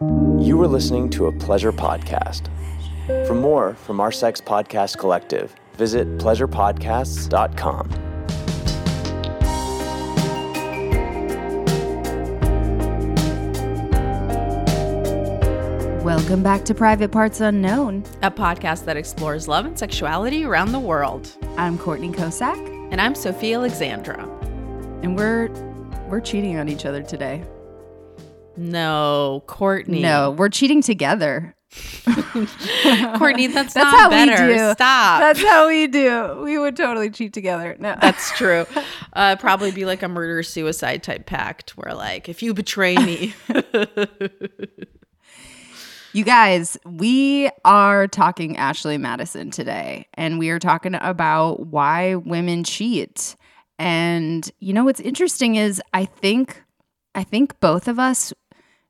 You are listening to a pleasure podcast. For more from our Sex Podcast Collective, visit pleasurepodcasts.com. Welcome back to Private Parts Unknown. a podcast that explores love and sexuality around the world. I'm Courtney Kocak, And I'm Sophia Alexandra. and we're we're cheating on each other today. No, Courtney. No, we're cheating together. Courtney, that's, That's not how better. we do. Stop. That's how we do. We would totally cheat together. No, That's true. Uh, probably be like a murder suicide type pact where, like, if you betray me, You guys, we are talking Ashley Madison today, and we are talking about why women cheat. And you know what's interesting is I think I think both of us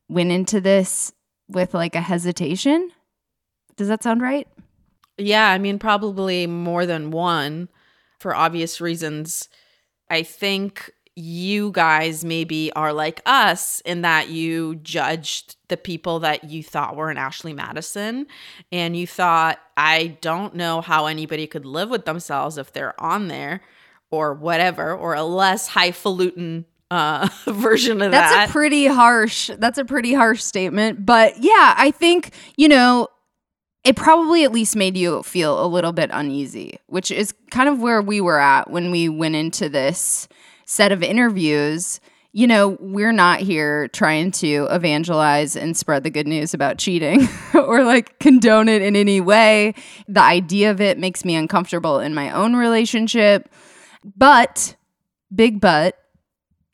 went into this with like a hesitation. Does that sound right? yeah, I mean, probably more than one for obvious reasons. I think you guys maybe are like us in that you judged the people that you thought were in Ashley Madison and you thought, I don't know how anybody could live with themselves if they're on there or whatever, or a less highfalutin uh, version of That's that. That's a pretty harsh. That's a pretty harsh statement, but yeah, I think, you know, it probably at least made you feel a little bit uneasy, which is kind of where we were at when we went into this set of interviews. You know, we're not here trying to evangelize and spread the good news about cheating or like condone it in any way. The idea of it makes me uncomfortable in my own relationship. But, big but,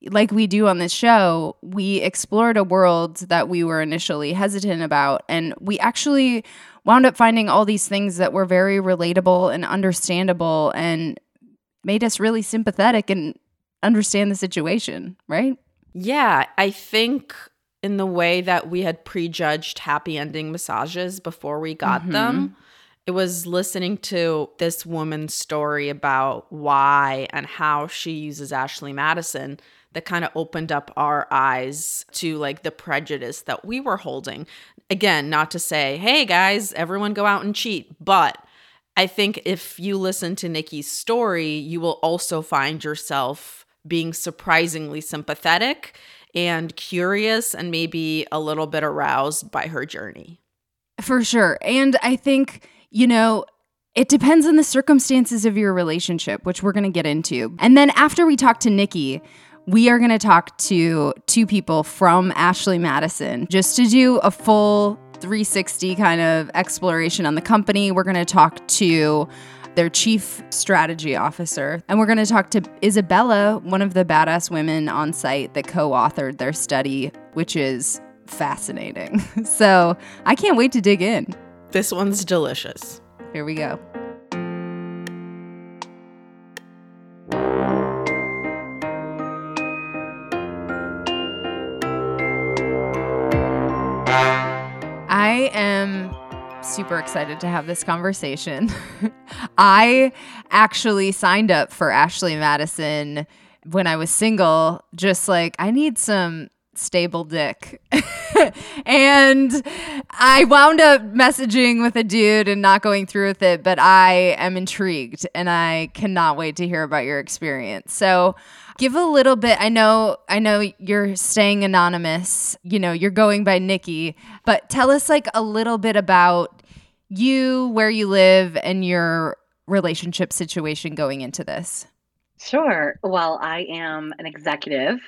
like we do on this show, we explored a world that we were initially hesitant about. And we actually wound up finding all these things that were very relatable and understandable and made us really sympathetic and understand the situation, right? Yeah, I think in the way that we had prejudged happy ending massages before we got mm-hmm. them, it was listening to this woman's story about why and how she uses Ashley Madison that kind of opened up our eyes to like the prejudice that we were holding. Again, not to say, hey guys, everyone go out and cheat, but I think if you listen to Nikki's story, you will also find yourself being surprisingly sympathetic and curious and maybe a little bit aroused by her journey. For sure. And I think, you know, it depends on the circumstances of your relationship, which we're going to get into. And then after we talk to Nikki, we are going to talk to two people from Ashley Madison just to do a full 360 kind of exploration on the company. We're going to talk to their chief strategy officer. And we're going to talk to Isabella, one of the badass women on site that co authored their study, which is fascinating. So I can't wait to dig in. This one's delicious. Here we go. I am super excited to have this conversation. I actually signed up for Ashley Madison when I was single, just like I need some stable dick. and I wound up messaging with a dude and not going through with it, but I am intrigued and I cannot wait to hear about your experience. So, give a little bit. I know I know you're staying anonymous. You know, you're going by Nikki, but tell us like a little bit about you, where you live and your relationship situation going into this. Sure. Well, I am an executive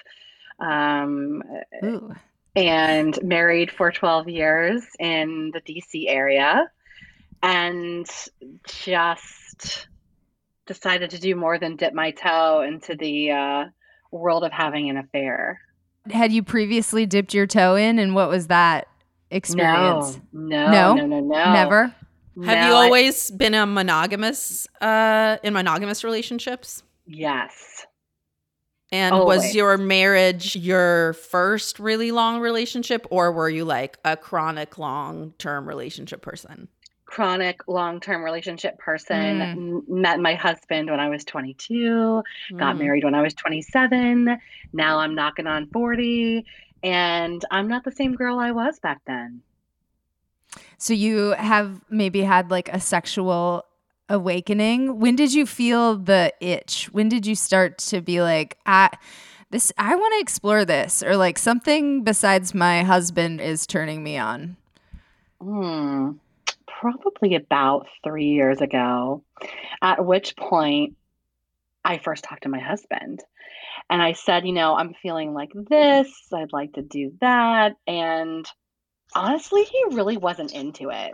um, Ooh. and married for 12 years in the DC area and just decided to do more than dip my toe into the uh, world of having an affair. Had you previously dipped your toe in and what was that experience? No, No? no, no, no, no. Never. Have No, you I- always been a monogamous uh in monogamous relationships? yes. And was your marriage your first really long relationship or were you like a chronic long-term relationship person? Chronic long term relationship person. Mm. M- met my husband when I was 22, got Mm. married when I was 27. Now I'm knocking on 40, and I'm not the same girl I was back then. So you have maybe had like a sexual awakening. When did you feel the itch? When did you start to be like, I this I want to explore this or like something besides my husband is turning me on? Hmm. Probably about three years ago, at which point I first talked to my husband. And I said, you know, I'm feeling like this. I'd like to do that. And honestly, he really wasn't into it.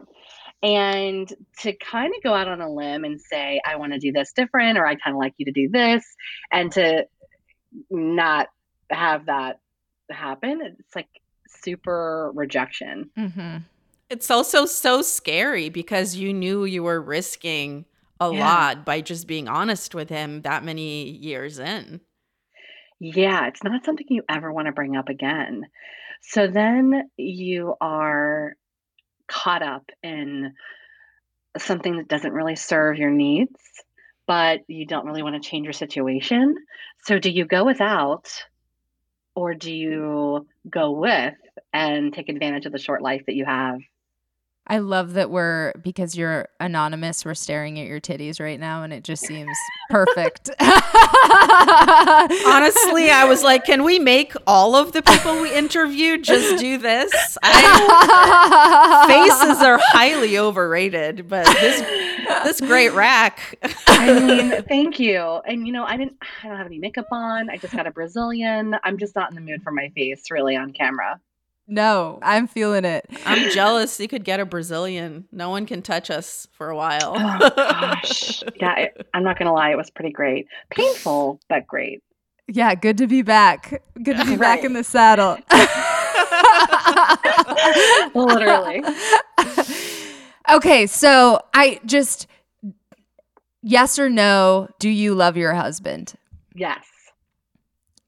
And to kind of go out on a limb and say, I want to do this different, or I kind of like you to do this, and to not have that happen, it's like super rejection. Mm-hmm. It's also so scary because you knew you were risking a Yeah. lot by just being honest with him that many years in. Yeah, it's not something you ever want to bring up again. So then you are caught up in something that doesn't really serve your needs, but you don't really want to change your situation. So do you go without or do you go with and take advantage of the short life that you have? I love that we're because you're anonymous, we're staring at your titties right now and it just seems perfect. Honestly, I was like, can we make all of the people we interviewed just do this? I, faces are highly overrated, but this this great rack. I mean, thank you. And you know, I didn't I don't have any makeup on. I just got a Brazilian. I'm just not in the mood for my face really on camera. No, I'm feeling it. I'm jealous you could get a Brazilian. No one can touch us for a while. Oh gosh. Yeah, it, I'm not gonna lie, it was pretty great. Painful, but great. Yeah, good to be back. Good to be back in the saddle. Literally. okay, so I just yes or no, do you love your husband Yes.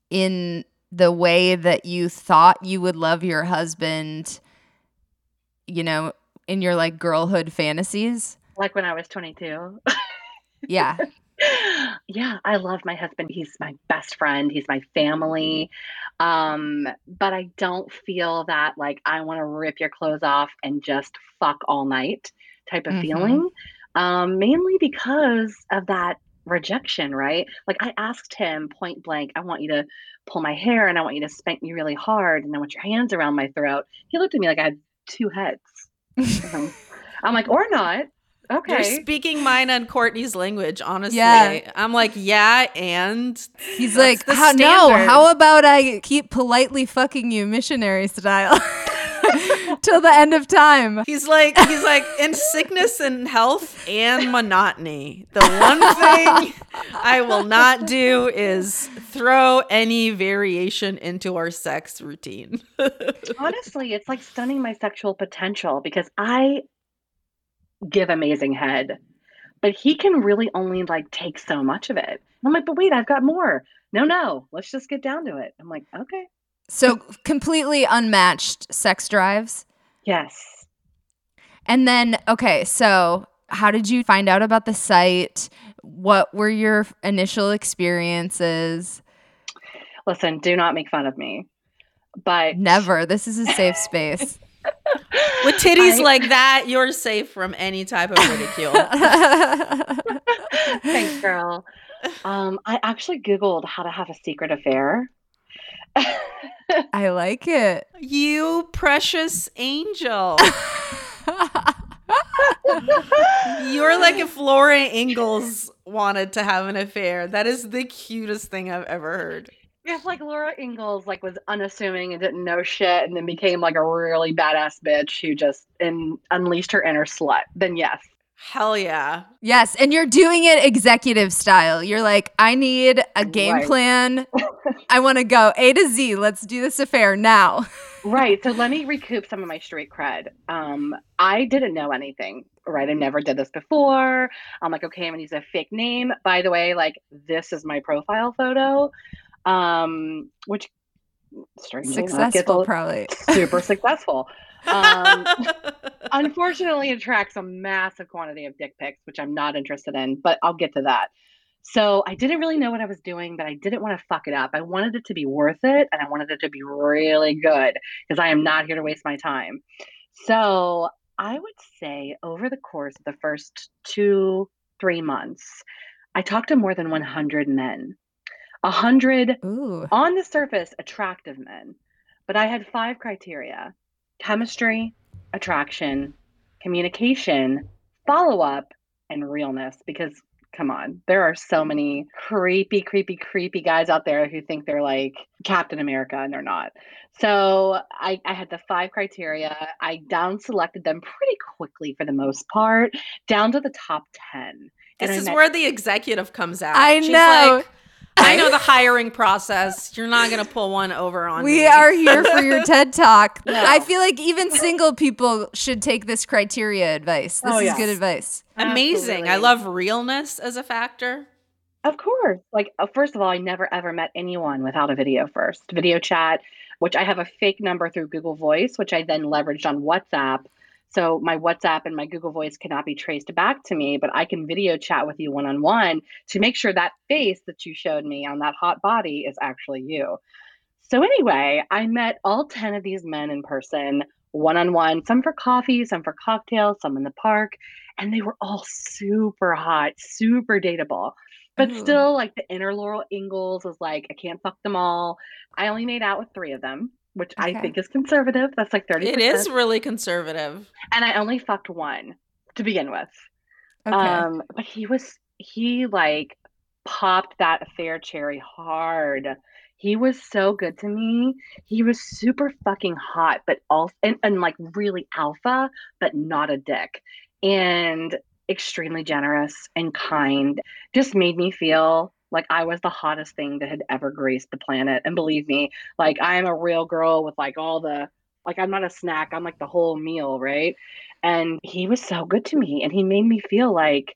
in the way that you thought you would love your husband, you know, in your like girlhood fantasies? Like when I was 22. Yeah. yeah, I love my husband. He's my best friend. He's my family. Um, but I don't feel that like I want to rip your clothes off and just fuck all night type of Mhm. feeling. Um, mainly because of that rejection, right? Like I asked him point blank, I want you to pull my hair and I want you to spank me really hard and I want your hands around my throat. He looked at me like I had two heads. I'm like, or not. You're Okay. speaking mine and Courtney's language, honestly. Yeah. I'm like, yeah, and He's like, how, no, how about I keep politely fucking you missionary style till the end of time? he's like, he's like, in sickness and health and monotony. The one thing I will not do is throw any variation into our sex routine. Honestly, it's like stunning my sexual potential because I give amazing head, but he can really only like take so much of it. And I'm like, but wait, I've got more. No, no, let's just get down to it. I'm like, okay, So completely unmatched sex drives. Yes. And then, okay, so how did you find out about the site? What were your initial experiences? Listen, do not make fun of me, but Never. This is a safe space. With titties I- like that, you're safe from any type of ridicule. Thanks, girl. Um, I actually Googled how to have a secret affair. I like it. you precious angel. You're like if Laura Ingalls wanted to have an affair. That is the cutest thing I've ever heard. If like Laura Ingalls like was unassuming and didn't know shit and then became like a really badass bitch who just in, unleashed her inner slut, then yes. Hell yeah. Yes, and you're doing it executive style. You're like, I need a game Right. plan. I want to go A to Z. Let's do this affair now. right. So let me recoup some of my street cred. Um, I didn't know anything, right? I never did this before. I'm like, okay, I'm gonna use a fake name. By the way, like this is my profile photo, um, which successful, probably super successful. Um, unfortunately, attracts a massive quantity of dick pics, which I'm not interested in, but I'll get to that. So I didn't really know what I was doing, but I didn't want to fuck it up. I wanted it to be worth it and I wanted it to be really good because I am not here to waste my time. So I would say over the course of the first two, three months, I talked to more than 100 men. 100 on the surface attractive men. But I had five criteria chemistry, attraction, communication, follow up, and realness because come on, there are so many creepy, creepy, creepy guys out there who think they're like Captain America and they're not. So I, I had the five criteria. I down selected them pretty quickly for the most part, down to the top 10. This is met- where the executive comes out. I She's know. Like, I know the hiring process. You're not going to pull one over on we me. We are here for your TED Talk. No. I feel like even single people should take this criteria advice. This oh, is yes. good advice. Amazing. Absolutely. I love realness as a factor. Of course. Like, uh, first of all, I never ever met anyone without a video first. Video chat, which I have a fake number through Google Voice, which I then leveraged on WhatsApp so my WhatsApp and my Google Voice cannot be traced back to me, but I can video chat with you one on one to make sure that face that you showed me on that hot body is actually you. So anyway, I met all 10 of these men in person, one on one, some for coffee, some for cocktails, some in the park, and they were all super hot, super dateable. But Ooh. still, like the inner Laura Ingalls was like, I can't fuck them all. I only made out with three of them which okay. I think is conservative. That's like 30 It is really conservative. And I only fucked one to begin with. Okay. Um, but he was he like popped that affair cherry hard. He was so good to me. He was super fucking hot, but also and, and like really alpha, but not a dick. And extremely generous and kind. Just made me feel like I was the hottest thing that had ever graced the planet. And believe me, like I am a real girl with like all the like I'm not a snack, I'm like the whole meal, right? And he was so good to me and he made me feel like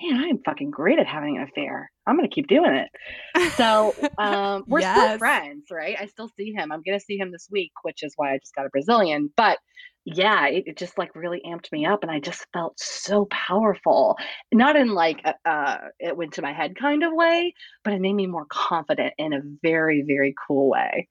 man, I'm fucking great at having an affair. I'm gonna keep doing it. So um, we're yes. still friends, right? I still see him. I'm gonna see him this week, which is why I just got a Brazilian. But yeah, it, it, just like really amped me up, and I just felt so powerful. Not in like a, uh, it went to my head kind of way, but it made me more confident in a very very cool way.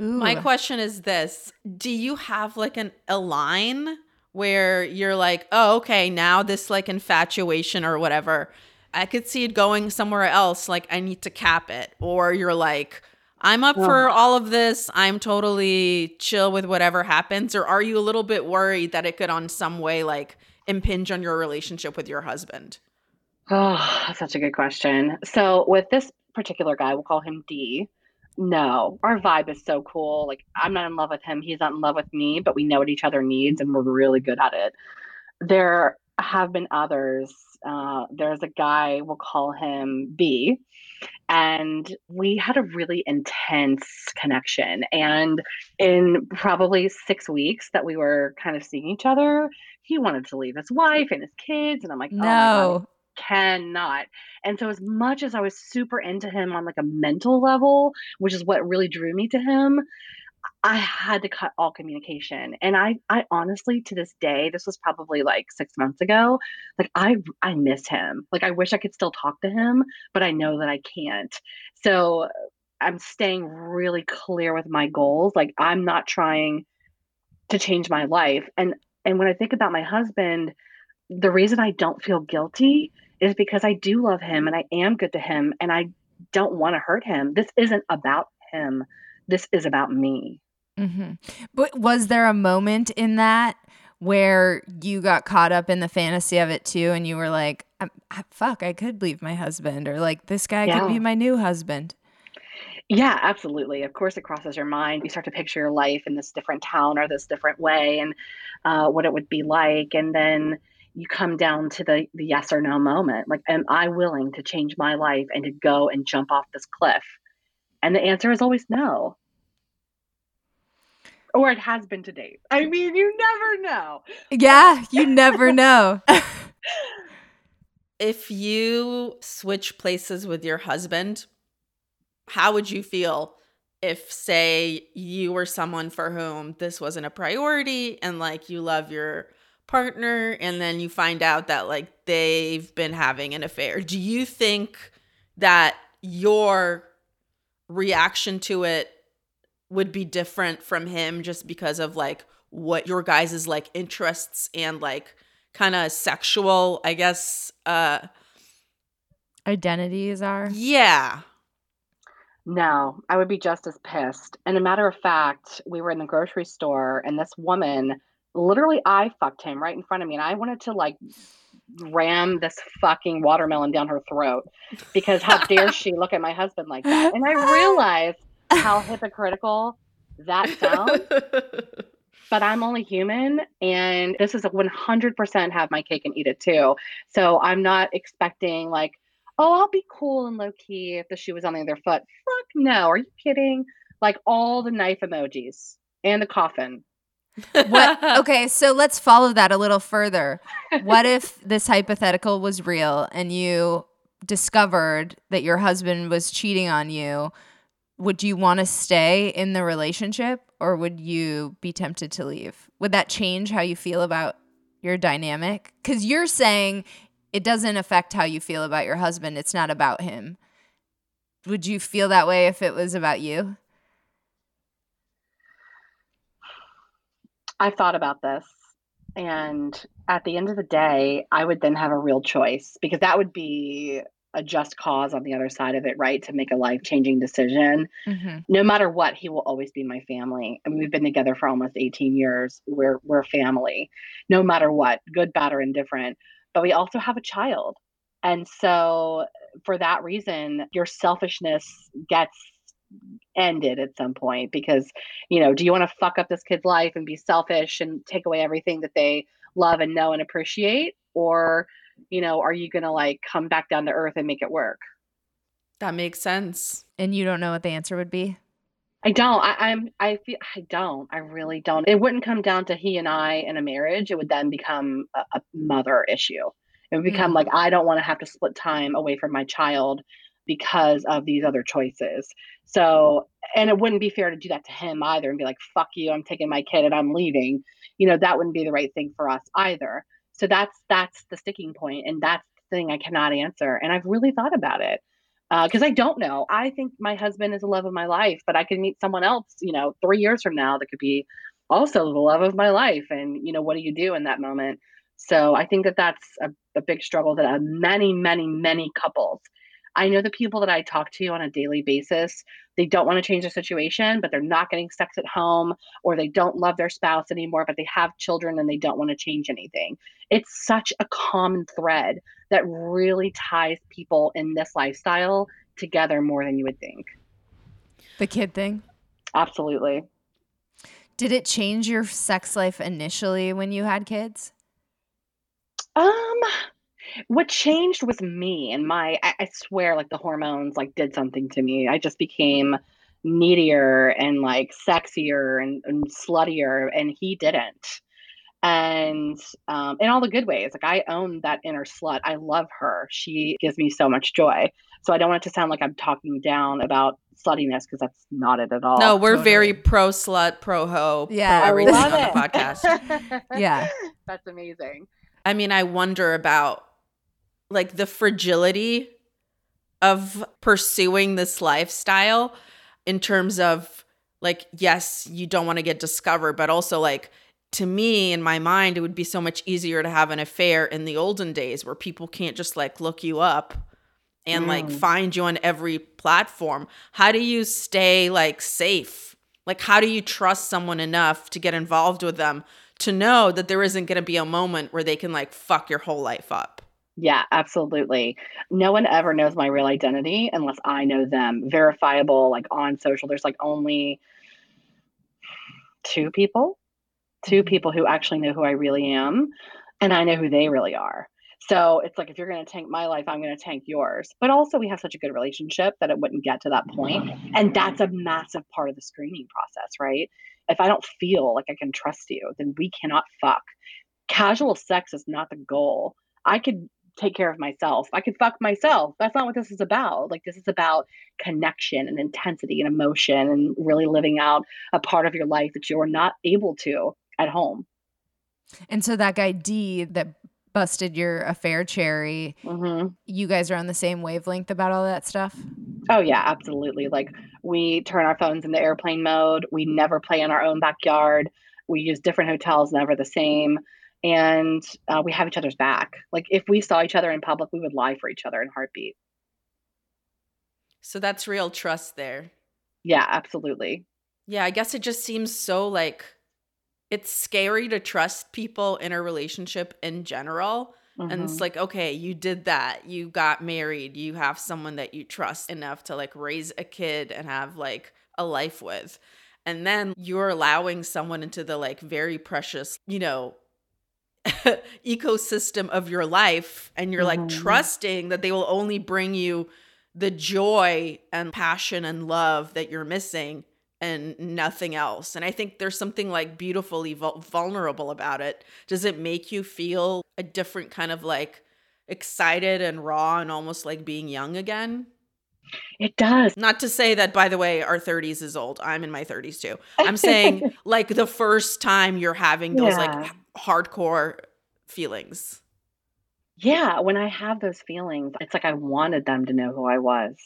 Ooh. My question is this: Do you have like an a line where you're like, oh, okay, now this like infatuation or whatever, I could see it going somewhere else. Like, I need to cap it, or you're like I'm up for uh-huh. all of this. I'm totally chill with whatever happens. Or are you a little bit worried that it could, on some way, like impinge on your relationship with your husband? Oh, that's such a good question. So, with this particular guy, we'll call him D. No, our vibe is so cool. Like, I'm not in love with him. He's not in love with me, but we know what each other needs and we're really good at it. There have been others. Uh, there's a guy, we'll call him B and we had a really intense connection. And in probably six weeks that we were kind of seeing each other, he wanted to leave his wife and his kids. And I'm like, no. Oh cannot. And so as much as I was super into him on like a mental level, which is what really drew me to him, I had to cut all communication. And I I honestly to this day, this was probably like 6 months ago, like I I miss him. Like I wish I could still talk to him, but I know that I can't. So I'm staying really clear with my goals. Like I'm not trying to change my life. And and when I think about my husband, the reason I don't feel guilty is because I do love him and I am good to him and I don't want to hurt him. This isn't about him. This is about me. Mm-hmm. But was there a moment in that where you got caught up in the fantasy of it too, and you were like, "Fuck, I could leave my husband," or like, "This guy yeah. could be my new husband." Yeah, absolutely. Of course, it crosses your mind. You start to picture your life in this different town or this different way, and uh, what it would be like, and then you come down to the, the yes or no moment. Like, am I willing to change my life and to go and jump off this cliff? And the answer is always no. Or it has been to date. I mean, you never know. Yeah, you never know. if you switch places with your husband, how would you feel if say you were someone for whom this wasn't a priority and like you love your partner and then you find out that like they've been having an affair do you think that your reaction to it would be different from him just because of like what your guys' like interests and like kind of sexual i guess uh Identities are. yeah No, I would be just as pissed. And a matter of fact, we were in the grocery store and this woman, literally, I fucked him right in front of me. And I wanted to like ram this fucking watermelon down her throat because how dare she look at my husband like that? And I realized how hypocritical that sounds, but I'm only human. And this is a 100% have my cake and eat it too. So I'm not expecting like, oh, I'll be cool and low key if the shoe was on the other foot. Fuck no. Are you kidding? Like all the knife emojis and the coffin. What okay, so let's follow that a little further. What if this hypothetical was real and you discovered that your husband was cheating on you? Would you want to stay in the relationship or would you be tempted to leave? Would that change how you feel about your dynamic? Cuz you're saying it doesn't affect how you feel about your husband, it's not about him. Would you feel that way if it was about you? I've thought about this. And at the end of the day, I would then have a real choice because that would be a just cause on the other side of it, right? To make a life changing decision. Mhm. No matter what, he will always be my family. I mean, we've been together for almost 18 years. We're we're family, no matter what, good, bad, or indifferent. But we also have a child. And so for that reason, your selfishness gets ended at some point because, you know, do you want to fuck up this kid's life and be selfish and take away everything that they love and know and appreciate? Or, you know, are you going to like come back down to earth and make it work? that makes sense And you don't know what the answer would be? I don't. I, I'm. I feel. I don't. I really don't. It wouldn't come down to he and I in a marriage. It would then become a, a mother issue. It would become Mm. like I don't want to have to split time away from my child because of these other choices. So, and it wouldn't be fair to do that to him either, and be like, "Fuck you! I'm taking my kid and I'm leaving." You know, that wouldn't be the right thing for us either. So that's that's the sticking point, and that's the thing I cannot answer. And I've really thought about it because I don't know. I think my husband is the love of my life, but I could meet someone else, you know, three years from now that could be also the love of my life. And, you know, what do you do in that moment? So I think that that's a, a big struggle that uh, many, many, many couples. I know the people that I talk to on a daily basis, they don't want to change their situation, but they're not getting sex at home, or they don't love their spouse anymore, but they have children and they don't want to change anything. It's such a common thread that really ties people in this lifestyle together more than you would think. The kid thing? Absolutely. Did it change your sex life initially when you had kids? Um, what changed was me and my, I, I swear, like the hormones like did something to me. I just became needier and like sexier and, and sluttier, and he didn't. And um, in all the good ways, like I own that inner slut. I love her. She gives me so much joy. So I don't want it to sound like I'm talking down about sluttiness because that's not it at all. no we're totally. very pro slut pro hoe Yeah, pro I everything love on the podcast Yeah. That's amazing. I mean, I wonder about like the fragility of pursuing this lifestyle in terms of like, yes, you don't want to get discovered, but also like to me in my mind, it would be so much easier to have an affair in the olden days where people can't just like look you up and like Mm. find you on every platform. How do you stay like safe? Like, how do you trust someone enough to get involved with them to know that there isn't going to be a moment where they can like fuck your whole life up? Yeah, absolutely. No one ever knows my real identity unless I know them. Verifiable, like on social. There's like only two people, two mm-hmm. people who actually know who I really am, and I know who they really are. So it's like if you're going to tank my life, I'm going to tank yours. But also, we have such a good relationship that it wouldn't get to that point. And that's a massive part of the screening process, right? If I don't feel like I can trust you, then we cannot fuck. Casual sex is not the goal. I could take care of myself. I could fuck myself. That's not what this is about. Like this is about connection and intensity and emotion and really living out a part of your life that you are not able to at home. And so that guy D that busted your affair cherry, hmm you guys are on the same wavelength about all that stuff? Oh yeah, absolutely. Like we turn our phones into airplane mode. We never play in our own backyard. We use different hotels, never the same. And uh, we have each other's back. Like if we saw each other in public, we would lie for each other in heartbeat. So that's real trust there. Yeah, absolutely. Yeah, I guess it just seems so like it's scary to trust people in a relationship in general. And Mhm. it's like, okay, you did that. You got married. You have someone that you trust enough to like raise a kid and have like a life with. And then you're allowing someone into the like very precious, you know, ecosystem of your life. And you're like Mhm. trusting that they will only bring you the joy and passion and love that you're missing and nothing else. And I think there's something like beautifully vul- vulnerable about it. Does it make you feel a different kind of like excited and raw and almost like being young again? It does. Not to say that, by the way, our 30s is old. I'm in my 30s too. I'm saying like the first time you're having those like Yeah. h- hardcore feelings. Yeah, when I have those feelings, it's like I wanted them to know who I was.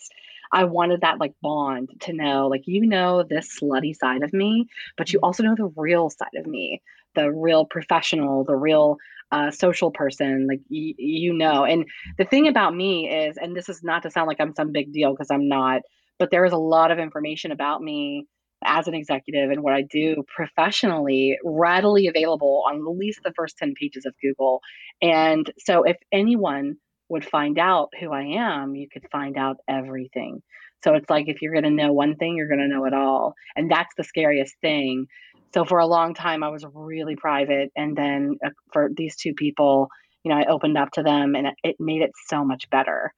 I wanted that like bond to know, like, you know, this slutty side of me, but you mm-hmm. also know the real side of me, the real professional, the real uh, social person, like, y- you know. And the thing about me is, and this is not to sound like I'm some big deal because I'm not, but there is a lot of information about me as an executive and what I do professionally readily available on at least the first 10 pages of Google. And so if anyone would find out who I am, you could find out everything. So it's like if you're going to know one thing, you're going to know it all. And that's the scariest thing. So for a long time, I was really private. And then uh, for these two people, you know, I opened up to them and it, made it so much better.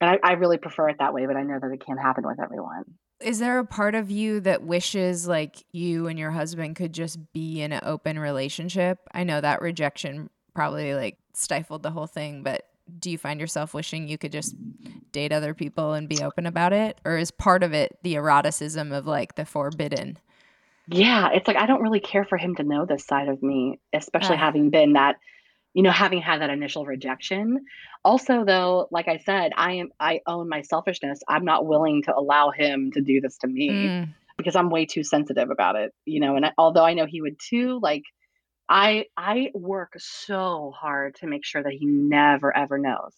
And I, I really prefer it that way, but I know that it can't happen with everyone. Is there a part of you that wishes like you and your husband could just be in an open relationship? I know that rejection probably like stifled the whole thing, but do you find yourself wishing you could just date other people and be open about it? Or is part of it the eroticism of like the forbidden? Yeah, it's like I don't really care for him to know this side of me, especially Ah. having been that, you know, having had that initial rejection. Also, though, like I said, I am I own my selfishness. I'm not willing to allow him to do this to me Mm. because I'm way too sensitive about it, you know. And I, although I know he would too, like I I work so hard to make sure that he never ever knows.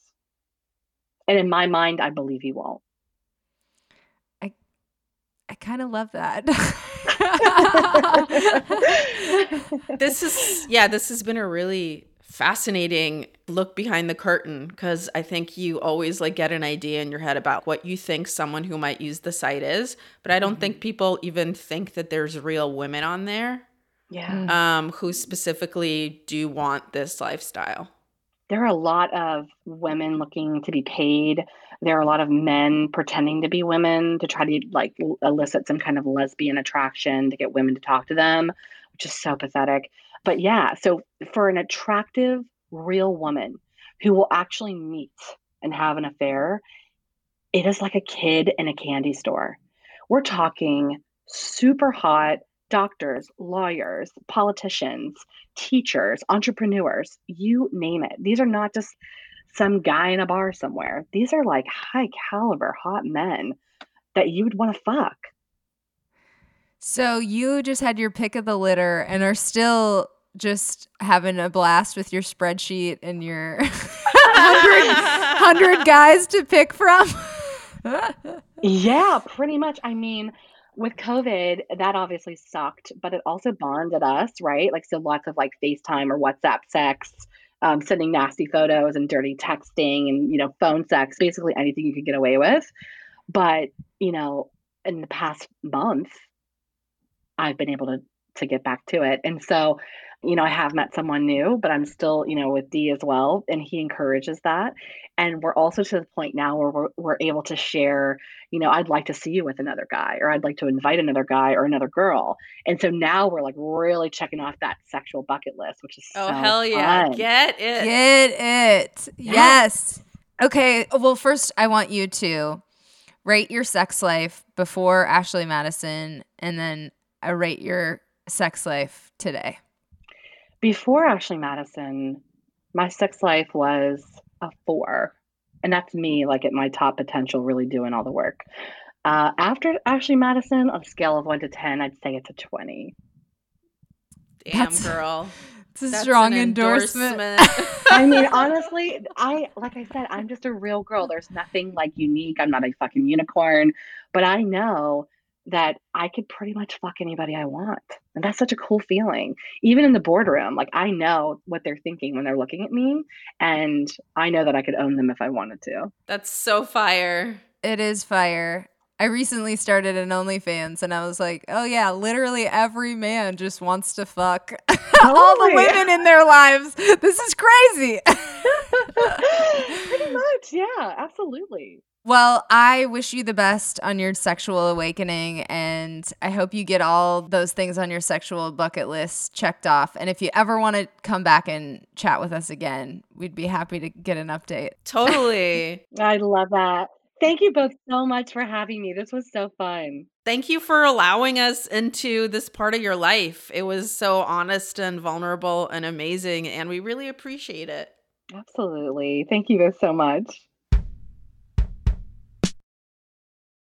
And in my mind, I believe he won't. I kind of love that. this is yeah this has been a really fascinating look behind the curtain because i think you always like get an idea in your head about what you think someone who might use the site is but i don't think people even think that there's real women on there Yeah. um who specifically do want this lifestyle there are a lot of women looking to be paid. There are a lot of men pretending to be women to try to like elicit some kind of lesbian attraction to get women to talk to them, which is so pathetic. But yeah, so for an attractive, real woman who will actually meet and have an affair, it is like a kid in a candy store. We're talking super hot doctors, lawyers, politicians, teachers, entrepreneurs, you name it. These are not just some guy in a bar somewhere. These are like high caliber hot men that you would want to fuck. so you just had your pick of the litter and are still just having a blast with your spreadsheet and your 100, 100 guys to pick from. Yeah, pretty much. I mean, with COVID, that obviously sucked, but it also bonded us, right? Like, so lots of like FaceTime or WhatsApp sex, um, sending nasty photos and dirty texting and, you know, phone sex, basically anything you could get away with. But, you know, in the past month, I've been able to to get back to it. And so, you know, I have met someone new, but I'm still, you know, with D as well, and he encourages that. And we're also to the point now where we're, we're able to share, you know, I'd like to see you with another guy, or I'd like to invite another guy or another girl. And so now we're like really checking off that sexual bucket list, which is Oh so hell yeah. fun. Get it. Get it. Yes. Okay. Well, first, I want you to rate your sex life before Ashley Madison, and then I rate your sex life today. Before Ashley Madison, my sex life was a four. And that's me, like at my top potential, really doing all the work. Uh, after Ashley Madison, on a scale of one to 10, I'd say it's a 20. Damn That's- girl. It's a That's strong an endorsement. I mean, honestly, I, like I said, I'm just a real girl. There's nothing like unique. I'm not a fucking unicorn, but I know that I could pretty much fuck anybody I want. And that's such a cool feeling. Even in the boardroom, like I know what they're thinking when they're looking at me. And I know that I could own them if I wanted to. That's so fire. It is fire. I recently started an OnlyFans and I was like, oh yeah, literally every man just wants to fuck all the women in their lives. This is crazy. pretty much. Yeah, absolutely. Well, I wish you the best on your sexual awakening, and I hope you get all those things on your sexual bucket list checked off. And if you ever want to come back and chat with us again, we'd be happy to get an update. Totally. I love that. Thank you both so much for having me. This was so fun. Thank you for allowing us into this part of your life. It was so honest and vulnerable and amazing, and we really appreciate it. Absolutely. Thank you both so much.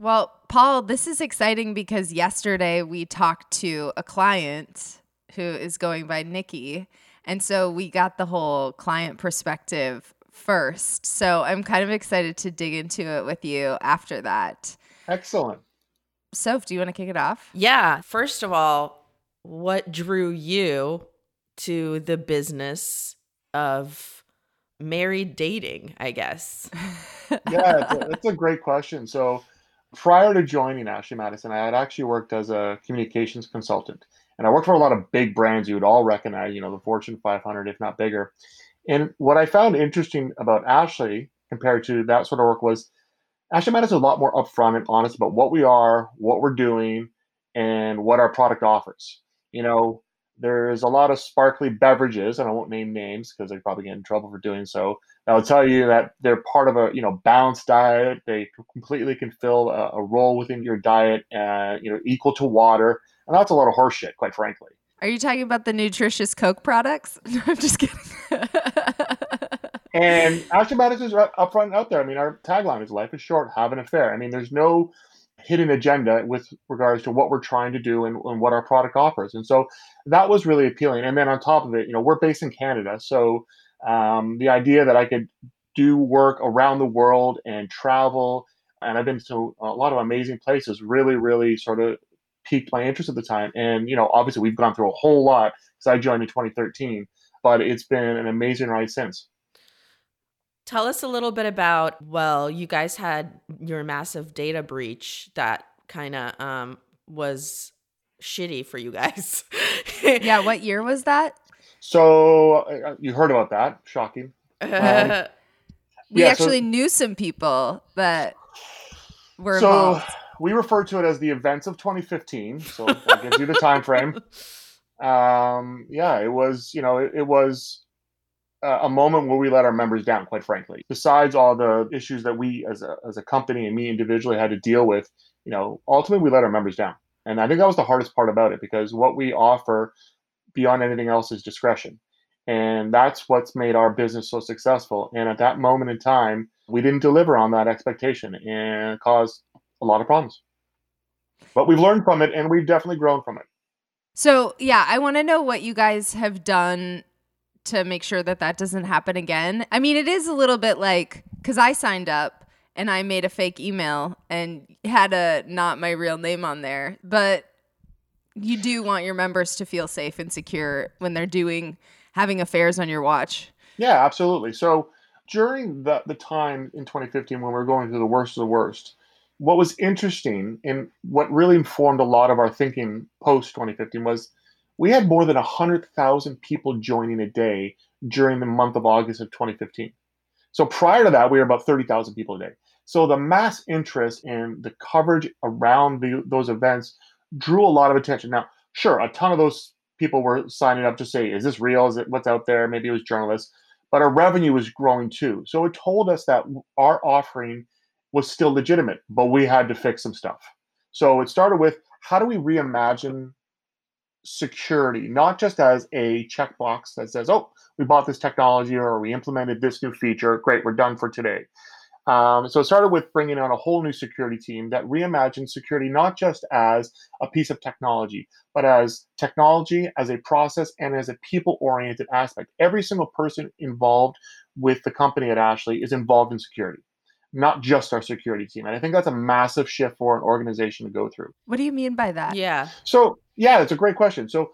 Well, Paul, this is exciting because yesterday we talked to a client who is going by Nikki. And so we got the whole client perspective first. So I'm kind of excited to dig into it with you after that. Excellent. Soph, do you want to kick it off? Yeah. First of all, what drew you to the business of married dating, I guess? Yeah, it's a, it's a great question. So, prior to joining Ashley Madison, I had actually worked as a communications consultant, and I worked for a lot of big brands you would all recognize, you know, the Fortune 500, if not bigger. And what I found interesting about Ashley compared to that sort of work was Ashley Madison is a lot more upfront and honest about what we are, what we're doing, and what our product offers. You know, there's a lot of sparkly beverages, and I won't name names because I'd probably get in trouble for doing so. I'll tell you that they're part of a you know balanced diet. They completely can fill a, a role within your diet, uh, you know, equal to water, and that's a lot of horseshit, quite frankly. Are you talking about the nutritious Coke products? No, I'm just kidding. And Madison's right up front out there. I mean, our tagline is "Life is short, have an affair." I mean, there's no hidden agenda with regards to what we're trying to do and, and what our product offers, and so that was really appealing. And then on top of it, you know, we're based in Canada, so um, the idea that I could do work around the world and travel, and I've been to a lot of amazing places, really, really sort of piqued my interest at the time. And you know, obviously, we've gone through a whole lot because I joined in 2013, but it's been an amazing ride since. Tell us a little bit about, well, you guys had your massive data breach that kind of um, was shitty for you guys. yeah, what year was that? So uh, you heard about that? Shocking. We Yeah, so- actually knew some people that were So involved. we refer to it as the events of 2015. So that gives you the time frame. Um, yeah, it was, you know, it, it was Uh, a moment where we let our members down, quite frankly. Besides all the issues that we as a, as a company and me individually had to deal with, you know, ultimately we let our members down. And I think that was the hardest part about it because what we offer beyond anything else is discretion. And that's what's made our business so successful. And at that moment in time, we didn't deliver on that expectation and caused a lot of problems. But we've learned from it and we've definitely grown from it. So, yeah, I want to know what you guys have done to make sure that that doesn't happen again. I mean, it is a little bit like cuz I signed up and I made a fake email and had a not my real name on there, but you do want your members to feel safe and secure when they're doing having affairs on your watch. Yeah, absolutely. So, during the, the time in 2015 when we were going through the worst of the worst, what was interesting and what really informed a lot of our thinking post 2015 was we had more than 100,000 people joining a day during the month of August of 2015. So prior to that, we were about 30,000 people a day. So the mass interest and the coverage around the, those events drew a lot of attention. Now, sure, a ton of those people were signing up to say, is this real? Is it what's out there? Maybe it was journalists, but our revenue was growing too. So it told us that our offering was still legitimate, but we had to fix some stuff. So it started with how do we reimagine security, not just as a checkbox that says, oh, we bought this technology or we implemented this new feature. Great, we're done for today. Um, so it started with bringing on a whole new security team that reimagined security not just as a piece of technology, but as technology, as a process, and as a people oriented aspect. Every single person involved with the company at Ashley is involved in security not just our security team. And I think that's a massive shift for an organization to go through. What do you mean by that? Yeah. So, yeah, it's a great question. So,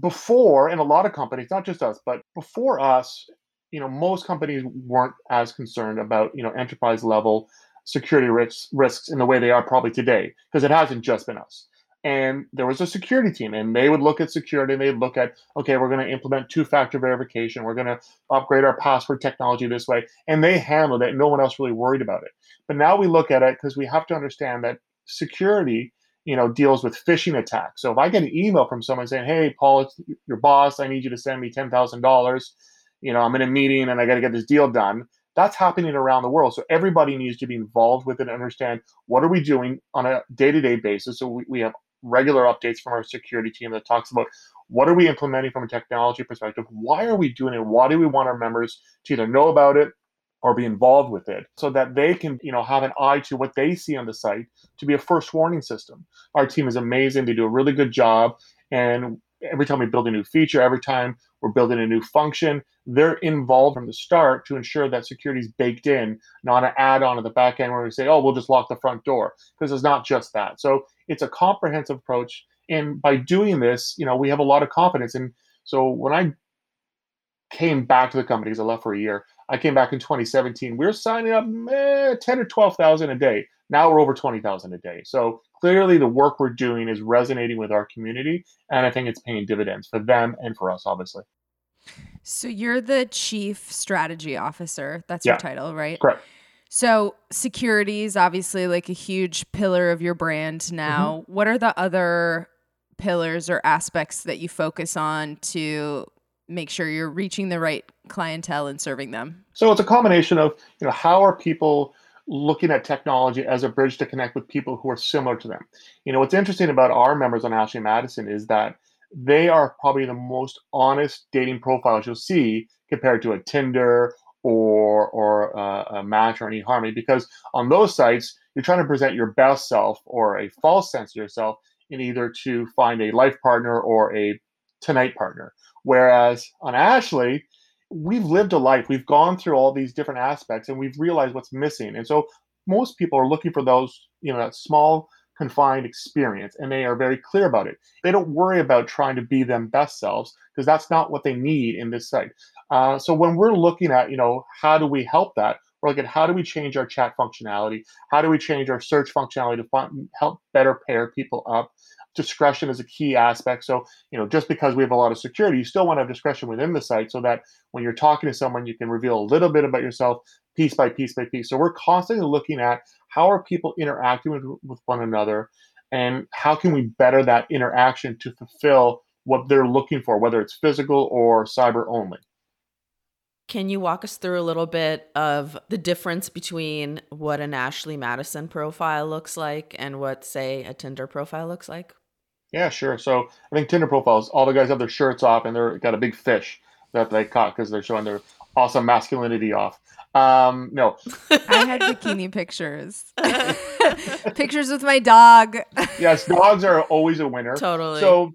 before, in a lot of companies, not just us, but before us, you know, most companies weren't as concerned about, you know, enterprise level security risks, risks in the way they are probably today, because it hasn't just been us and there was a security team and they would look at security and they'd look at okay we're going to implement two-factor verification we're going to upgrade our password technology this way and they handled it no one else really worried about it but now we look at it because we have to understand that security you know deals with phishing attacks so if i get an email from someone saying hey paul it's your boss i need you to send me $10000 you know i'm in a meeting and i got to get this deal done that's happening around the world. So everybody needs to be involved with it and understand what are we doing on a day-to-day basis. So we, we have regular updates from our security team that talks about what are we implementing from a technology perspective why are we doing it why do we want our members to either know about it or be involved with it so that they can you know have an eye to what they see on the site to be a first warning system our team is amazing they do a really good job and every time we build a new feature every time we're building a new function they're involved from the start to ensure that security is baked in not an add-on at the back end where we say oh we'll just lock the front door because it's not just that so it's a comprehensive approach. And by doing this, you know, we have a lot of confidence. And so when I came back to the company, because I left for a year, I came back in 2017. We are signing up eh, 10 or 12,000 a day. Now we're over 20,000 a day. So clearly the work we're doing is resonating with our community. And I think it's paying dividends for them and for us, obviously. So you're the chief strategy officer. That's yeah. your title, right? Correct. So, security is obviously like a huge pillar of your brand now. Mm-hmm. What are the other pillars or aspects that you focus on to make sure you're reaching the right clientele and serving them? So, it's a combination of, you know, how are people looking at technology as a bridge to connect with people who are similar to them. You know, what's interesting about our members on Ashley Madison is that they are probably the most honest dating profiles you'll see compared to a Tinder or or uh, a match or eHarmony, because on those sites you're trying to present your best self or a false sense of yourself in either to find a life partner or a tonight partner. Whereas on Ashley, we've lived a life, we've gone through all these different aspects, and we've realized what's missing. And so most people are looking for those, you know, that small confined experience and they are very clear about it. They don't worry about trying to be them best selves because that's not what they need in this site. Uh, so when we're looking at, you know, how do we help that? We're looking at how do we change our chat functionality? How do we change our search functionality to help better pair people up? Discretion is a key aspect. So, you know, just because we have a lot of security, you still want to have discretion within the site so that when you're talking to someone, you can reveal a little bit about yourself piece by piece by piece. So we're constantly looking at how are people interacting with, with one another and how can we better that interaction to fulfill what they're looking for, whether it's physical or cyber only. Can you walk us through a little bit of the difference between what an Ashley Madison profile looks like and what, say, a Tinder profile looks like? Yeah, sure. So I think Tinder profiles, all the guys have their shirts off and they're got a big fish that they caught because they're showing their awesome masculinity off. Um, no, I had bikini pictures, pictures with my dog. yes, dogs are always a winner. Totally. So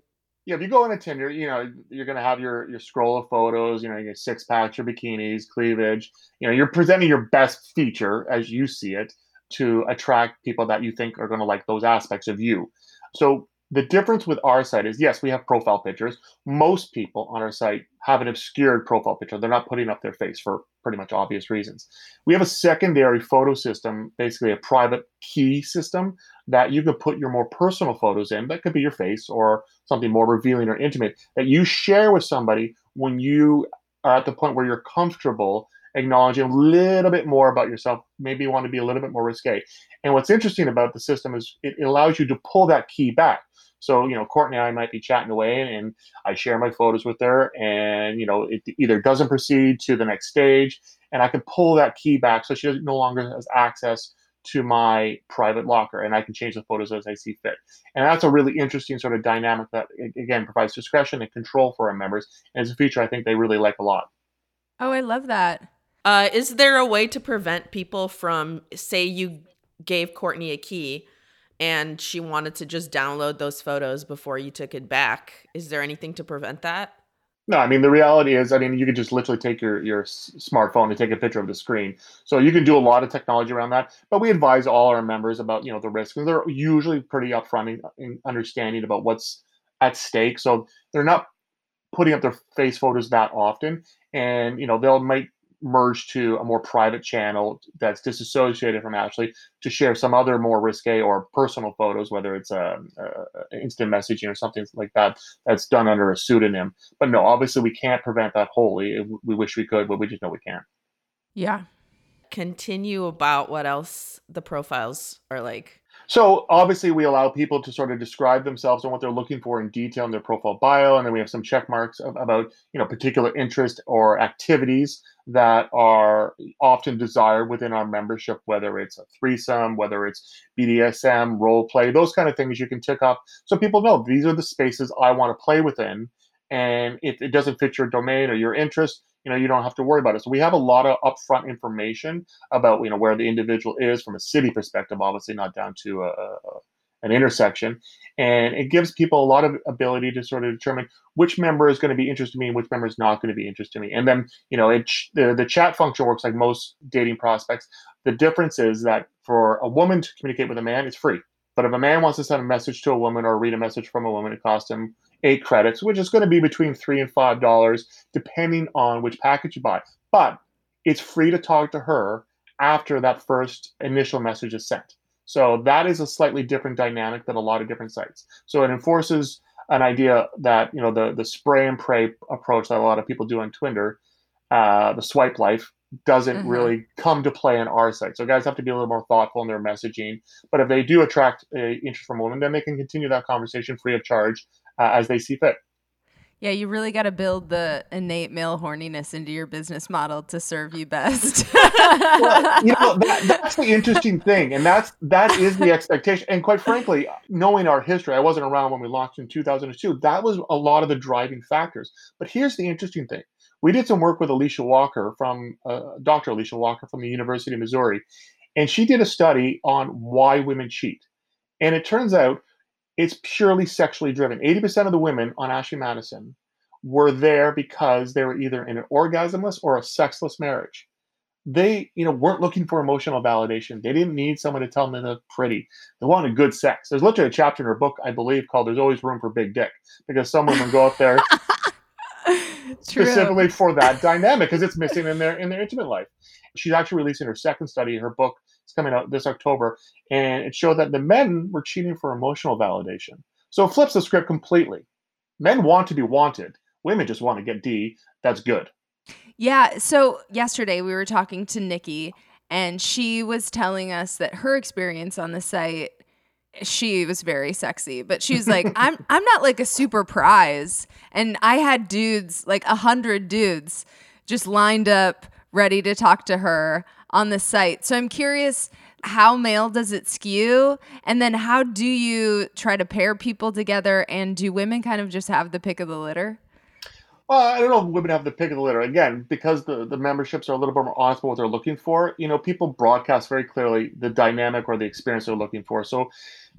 yeah, if you go into Tinder, you know you're gonna have your your scroll of photos. You know, your six packs, your bikinis, cleavage. You know, you're presenting your best feature as you see it to attract people that you think are gonna like those aspects of you. So the difference with our site is yes, we have profile pictures. Most people on our site have an obscured profile picture. They're not putting up their face for pretty much obvious reasons. We have a secondary photo system, basically a private key system that you can put your more personal photos in. That could be your face or something more revealing or intimate that you share with somebody when you are at the point where you're comfortable acknowledging a little bit more about yourself. Maybe you want to be a little bit more risque. And what's interesting about the system is it allows you to pull that key back. So, you know, Courtney and I might be chatting away and I share my photos with her and, you know, it either doesn't proceed to the next stage and I can pull that key back so she no longer has access to my private locker and I can change the photos as I see fit. And that's a really interesting sort of dynamic that, again, provides discretion and control for our members. And it's a feature I think they really like a lot. Oh, I love that. Uh, is there a way to prevent people from, say, you gave Courtney a key and she wanted to just download those photos before you took it back. Is there anything to prevent that? No, I mean the reality is, I mean you could just literally take your your smartphone and take a picture of the screen. So you can do a lot of technology around that. But we advise all our members about you know the risks, they're usually pretty upfront in understanding about what's at stake. So they're not putting up their face photos that often, and you know they'll might merge to a more private channel that's disassociated from Ashley to share some other more risque or personal photos, whether it's um, a, a, instant messaging or something like that that's done under a pseudonym. But no, obviously we can't prevent that wholly. We wish we could, but we just know we can't. Yeah. Continue about what else the profiles are like. So obviously, we allow people to sort of describe themselves and what they're looking for in detail in their profile bio, and then we have some check marks about you know particular interest or activities that are often desired within our membership, whether it's a threesome, whether it's BDSM, role play, those kind of things you can tick off so people know these are the spaces I want to play within. And if it doesn't fit your domain or your interest, you know, you don't have to worry about it. So we have a lot of upfront information about, you know, where the individual is from a city perspective, obviously not down to a, a an intersection. And it gives people a lot of ability to sort of determine which member is going to be interested in me and which member is not going to be interested in me. And then, you know, it, the, the chat function works like most dating prospects. The difference is that for a woman to communicate with a man, it's free. But if a man wants to send a message to a woman or read a message from a woman, it costs him eight credits, which is going to be between three and five dollars, depending on which package you buy. But it's free to talk to her after that first initial message is sent. So that is a slightly different dynamic than a lot of different sites. So it enforces an idea that you know the the spray and pray approach that a lot of people do on Twitter, uh, the swipe life doesn't mm-hmm. really come to play on our site. So guys have to be a little more thoughtful in their messaging. But if they do attract uh, interest from women, then they can continue that conversation free of charge uh, as they see fit. Yeah, you really got to build the innate male horniness into your business model to serve you best. well, you know, that, that's the interesting thing, and that's that is the expectation. And quite frankly, knowing our history, I wasn't around when we launched in 2002. That was a lot of the driving factors. But here's the interesting thing: we did some work with Alicia Walker from uh, Dr. Alicia Walker from the University of Missouri, and she did a study on why women cheat. And it turns out it's purely sexually driven. 80% of the women on Ashley Madison were there because they were either in an orgasmless or a sexless marriage. They, you know, weren't looking for emotional validation. They didn't need someone to tell them they're pretty. They wanted good sex. There's literally a chapter in her book, I believe, called "There's Always Room for Big Dick," because some women go out there specifically for that dynamic because it's missing in their in their intimate life. She's actually releasing her second study, in her book it's coming out this October, and it showed that the men were cheating for emotional validation. So it flips the script completely. Men want to be wanted. Women just want to get D. That's good. Yeah. So yesterday we were talking to Nikki, and she was telling us that her experience on the site she was very sexy, but she was like, "I'm I'm not like a super prize," and I had dudes like a hundred dudes just lined up ready to talk to her on the site. So I'm curious, how male does it skew, and then how do you try to pair people together, and do women kind of just have the pick of the litter? Well, I don't know if women have the pick of the litter. Again, because the, the memberships are a little bit more honest about what they're looking for, you know, people broadcast very clearly the dynamic or the experience they're looking for. So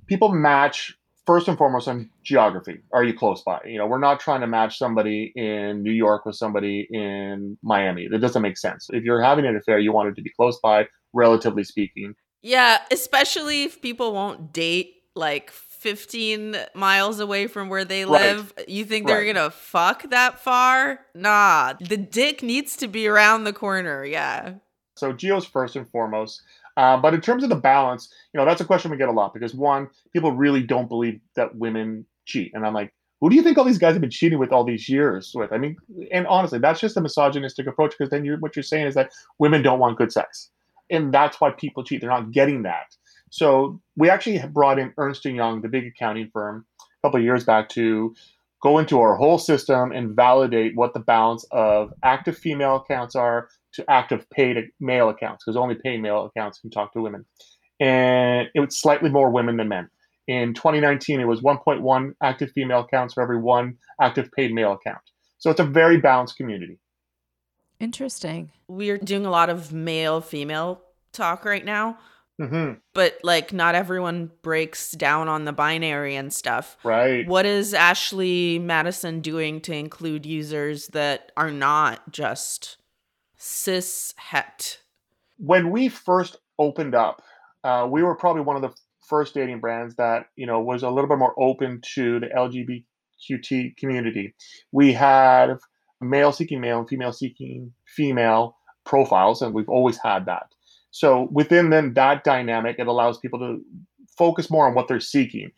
people match first and foremost on geography. Are you close by? You know, we're not trying to match somebody in New York with somebody in Miami. That doesn't make sense. If you're having an affair, you want it to be close by, relatively speaking. Yeah, especially if people won't date like 15 miles away from where they Right. live. You think they're Right. going to fuck that far? Nah, the dick needs to be around the corner. Yeah. So geo's first and foremost. Uh, but in terms of the balance, you know, that's a question we get a lot because one, people really don't believe that women cheat, and I'm like, who do you think all these guys have been cheating with all these years with? I mean, and honestly, that's just a misogynistic approach because then you're, what you're saying is that women don't want good sex, and that's why people cheat. They're not getting that. So we actually brought in Ernst Young, the big accounting firm, a couple of years back to go into our whole system and validate what the balance of active female accounts are to active paid male accounts because only paid male accounts can talk to women. And it was slightly more women than men. In 2019, it was 1.1 active female accounts for every one active paid male account. So it's a very balanced community. Interesting. We're doing a lot of male female talk right now, hmm but like not everyone breaks down on the binary and stuff. Right. What is Ashley Madison doing to include users that are not just cis het? when we first opened up, uh, we were probably one of the first dating brands that you know was a little bit more open to the LGBTQT community. We had male seeking male and female seeking female profiles, and we've always had that. So within then that dynamic, it allows people to focus more on what they're seeking.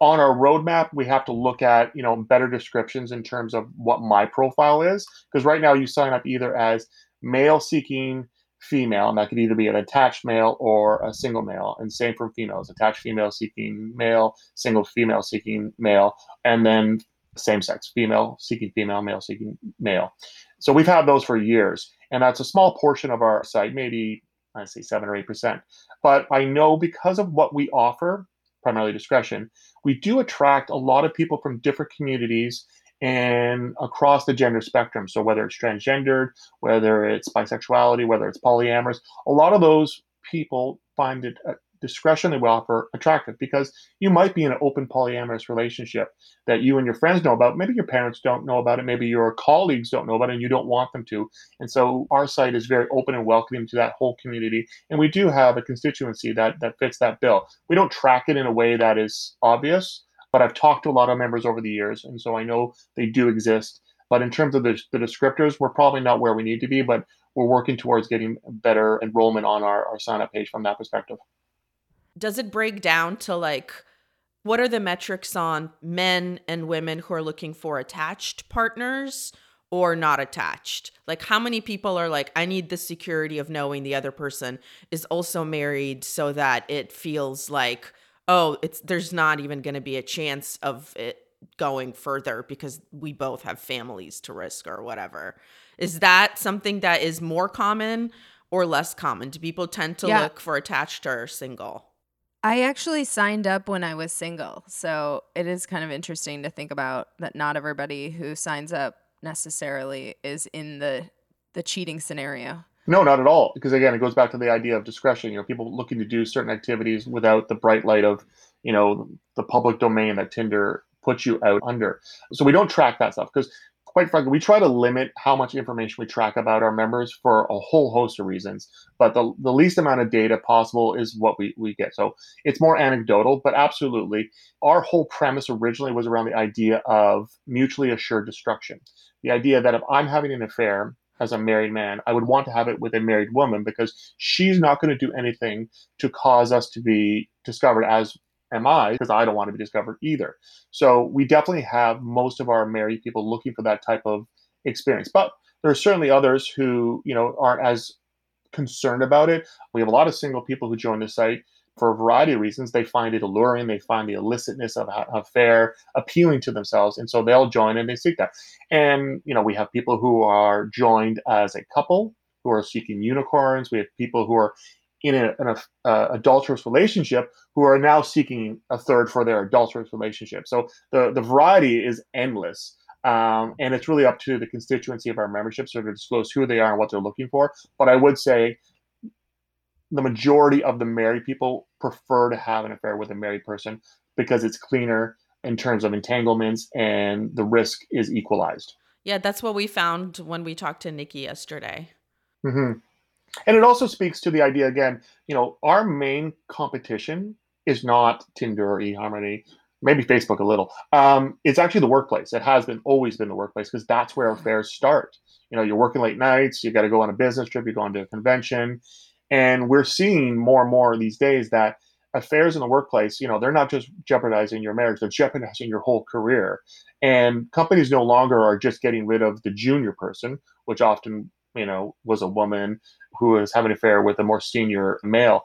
On our roadmap, we have to look at you know better descriptions in terms of what my profile is, because right now you sign up either as male seeking female, and that could either be an attached male or a single male. And same for females, attached female seeking male, single female seeking male, and then same sex, female seeking female, male seeking male. So we've had those for years, and that's a small portion of our site, maybe I say seven or eight percent. But I know because of what we offer, primarily discretion, we do attract a lot of people from different communities and across the gender spectrum. So whether it's transgendered, whether it's bisexuality, whether it's polyamorous, a lot of those people find it discretion we offer attractive because you might be in an open polyamorous relationship that you and your friends know about. Maybe your parents don't know about it. Maybe your colleagues don't know about it and you don't want them to. And so our site is very open and welcoming to that whole community. And we do have a constituency that, that fits that bill. We don't track it in a way that is obvious, but I've talked to a lot of members over the years. And so I know they do exist. But in terms of the, the descriptors, we're probably not where we need to be, but we're working towards getting better enrollment on our, our sign up page from that perspective. Does it break down to like what are the metrics on men and women who are looking for attached partners or not attached? Like how many people are like I need the security of knowing the other person is also married so that it feels like oh, it's there's not even going to be a chance of it going further because we both have families to risk or whatever. Is that something that is more common or less common? Do people tend to Yeah. look for attached or single? I actually signed up when I was single. So it is kind of interesting to think about that not everybody who signs up necessarily is in the the cheating scenario. No, not at all. Because again, it goes back to the idea of discretion. You know, people looking to do certain activities without the bright light of, you know, the public domain that Tinder puts you out under. So we don't track that stuff because, quite frankly, we try to limit how much information we track about our members for a whole host of reasons. But the, the least amount of data possible is what we, we get. So it's more anecdotal, but absolutely. Our whole premise originally was around the idea of mutually assured destruction. The idea that if I'm having an affair, as a married man, I would want to have it with a married woman because she's not going to do anything to cause us to be discovered, as am I, because I don't want to be discovered either. So we definitely have most of our married people looking for that type of experience. But there are certainly others who, you know, aren't as concerned about it. We have a lot of single people who join the site for a variety of reasons. They find it alluring, they find the illicitness of a affair appealing to themselves, and so they'll join and they seek that. And you know, we have people who are joined as a couple who are seeking unicorns. We have people who are in an adulterous relationship who are now seeking a third for their adulterous relationship. So the the variety is endless. Um, and it's really up to the constituency of our membership sort of disclose who they are and what they're looking for. But I would say the majority of the married people prefer to have an affair with a married person because it's cleaner in terms of entanglements and the risk is equalized. Yeah, that's what we found when we talked to Nikki yesterday. Mm-hmm. And it also speaks to the idea again, you know, our main competition is not Tinder or eHarmony maybe Facebook a little. Um, it's actually the workplace. It has been always been the workplace because that's where affairs start. You know, you're working late nights, you got to go on a business trip, you're going to a convention, and we're seeing more and more these days that affairs in the workplace, you know, they're not just jeopardizing your marriage, they're jeopardizing your whole career. And companies no longer are just getting rid of the junior person, which often, you know, was a woman who was having an affair with a more senior male.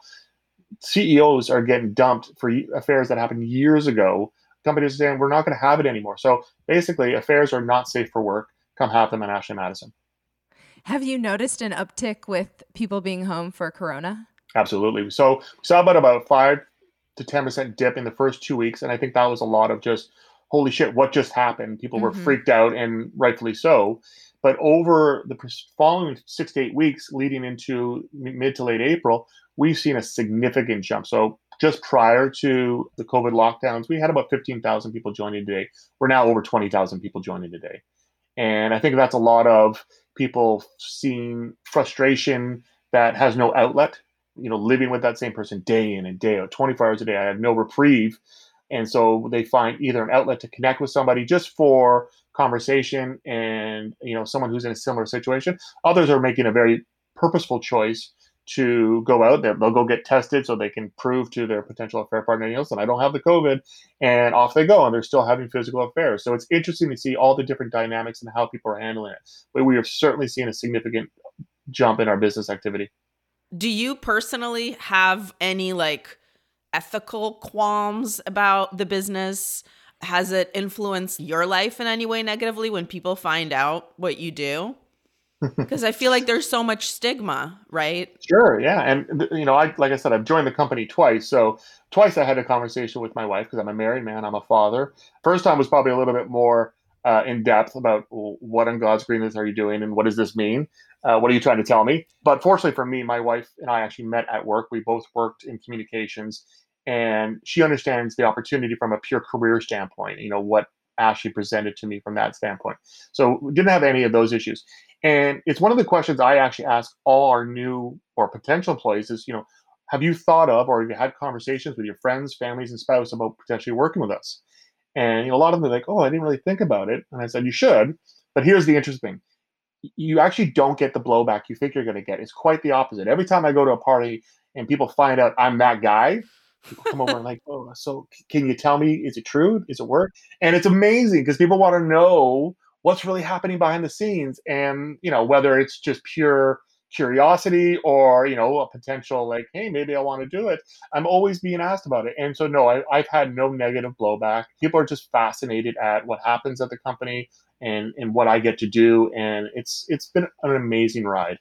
CEOs are getting dumped for affairs that happened years ago. Companies are saying we're not going to have it anymore. So basically, affairs are not safe for work. Come have them at Ashley Madison. Have you noticed an uptick with people being home for Corona? Absolutely. So we saw about about five to ten percent dip in the first two weeks, and I think that was a lot of just holy shit, what just happened? People were mm-hmm. freaked out, and rightfully so. But over the following six to eight weeks, leading into mid to late April, we've seen a significant jump. So just prior to the COVID lockdowns, we had about 15,000 people joining today. We're now over 20,000 people joining today. And I think that's a lot of people seeing frustration that has no outlet, you know, living with that same person day in and day out, 24 hours a day. I have no reprieve. And so they find either an outlet to connect with somebody just for conversation and, you know, someone who's in a similar situation. Others are making a very purposeful choice to go out there. They'll go get tested so they can prove to their potential affair partner, Nielsen, I don't have the COVID. And off they go. And they're still having physical affairs. So it's interesting to see all the different dynamics and how people are handling it. But we have certainly seen a significant jump in our business activity. Do you personally have any like ethical qualms about the business? Has it influenced your life in any way negatively when people find out what you do? Because I feel like there's so much stigma, right? Sure, yeah, and you know, I like I said, I've joined the company twice. So twice I had a conversation with my wife because I'm a married man, I'm a father. First time was probably a little bit more uh, in depth about what on God's greenness are you doing and what does this mean? Uh, what are you trying to tell me? But fortunately for me, my wife and I actually met at work. We both worked in communications, and she understands the opportunity from a pure career standpoint. You know what Ashley presented to me from that standpoint. So didn't have any of those issues. And it's one of the questions I actually ask all our new or potential employees is, you know, have you thought of or have you had conversations with your friends, families, and spouse about potentially working with us? And you know, a lot of them are like, oh, I didn't really think about it. And I said, you should. But here's the interesting thing. You actually don't get the blowback you think you're going to get. It's quite the opposite. Every time I go to a party and people find out I'm that guy, people come over and like, oh, so can you tell me, is it true? Is it work? And it's amazing because people want to know what's really happening behind the scenes and you know whether it's just pure curiosity or you know a potential like hey maybe i want to do it i'm always being asked about it. And so no I, i've had no negative blowback. People are just fascinated at what happens at the company and and what i get to do and it's it's been an amazing ride.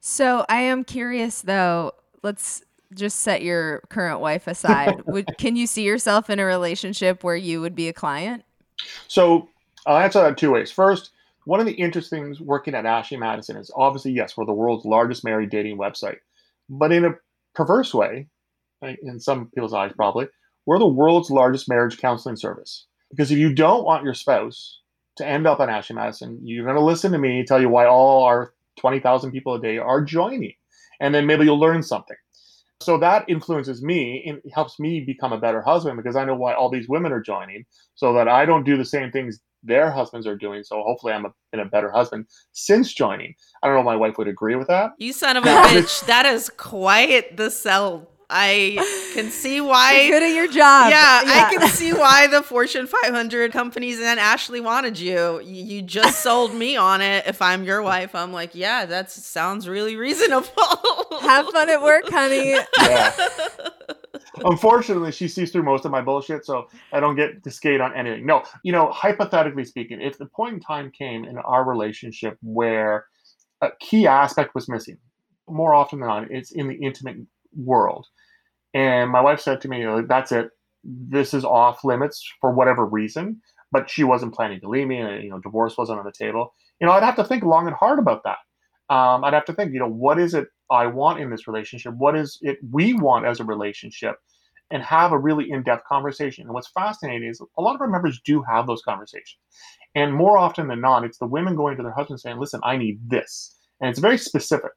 So i am curious though let's just set your current wife aside. Would can you see yourself in a relationship where you would be a client? So Uh, I'll answer that two ways. First, one of the interesting things working at Ashley Madison is obviously, yes, we're the world's largest married dating website. But in a perverse way, in some people's eyes probably, we're the world's largest marriage counseling service. Because if you don't want your spouse to end up on Ashley Madison, you're going to listen to me tell you why all our 20,000 people a day are joining. And then maybe you'll learn something. So that influences me and helps me become a better husband because I know why all these women are joining so that I don't do the same things their husbands are doing. So hopefully I'm a, been a better husband since joining. I don't know if my wife would agree with that. You son of a bitch. That is quite the sell I can see why. You're good at your job. Yeah, Yeah. I can see why the Fortune 500 companies and Ashley wanted you. You you just sold me on it. If I'm your wife, I'm like, yeah, that sounds really reasonable. Have fun at work, honey. Yeah. Unfortunately, she sees through most of my bullshit, so I don't get to skate on anything. No, you know, hypothetically speaking, if the point in time came in our relationship where a key aspect was missing, more often than not, it's in the intimate world. And my wife said to me, that's it. This is off limits for whatever reason. But she wasn't planning to leave me, and you know, divorce wasn't on the table. You know, I'd have to think long and hard about that. Um, I'd have to think, you know, what is it I want in this relationship? What is it we want as a relationship? And have a really in-depth conversation. And what's fascinating is a lot of our members do have those conversations. And more often than not, it's the women going to their husband saying, listen, I need this. And it's very specific.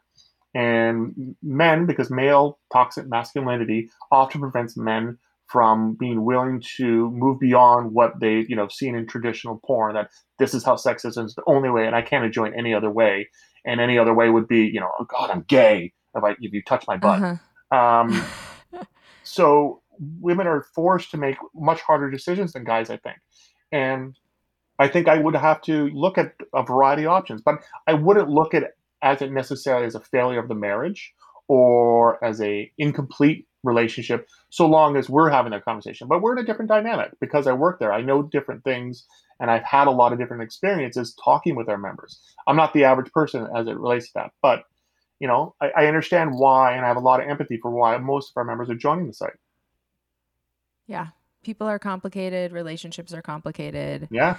And men, because male toxic masculinity often prevents men from being willing to move beyond what they, you know, seen in traditional porn, that this is how sex is, and it's the only way, and I can't enjoy any other way. And any other way would be, you know, oh God, I'm gay if I if you touch my butt. Uh-huh. Um, so women are forced to make much harder decisions than guys, I think. And I think I would have to look at a variety of options, but I wouldn't look at it as it necessarily as a failure of the marriage or as a incomplete relationship so long as we're having that conversation but we're in a different dynamic because i work there i know different things and i've had a lot of different experiences talking with our members i'm not the average person as it relates to that but you know i, I understand why and i have a lot of empathy for why most of our members are joining the site Yeah. People are complicated. Relationships are complicated. yeah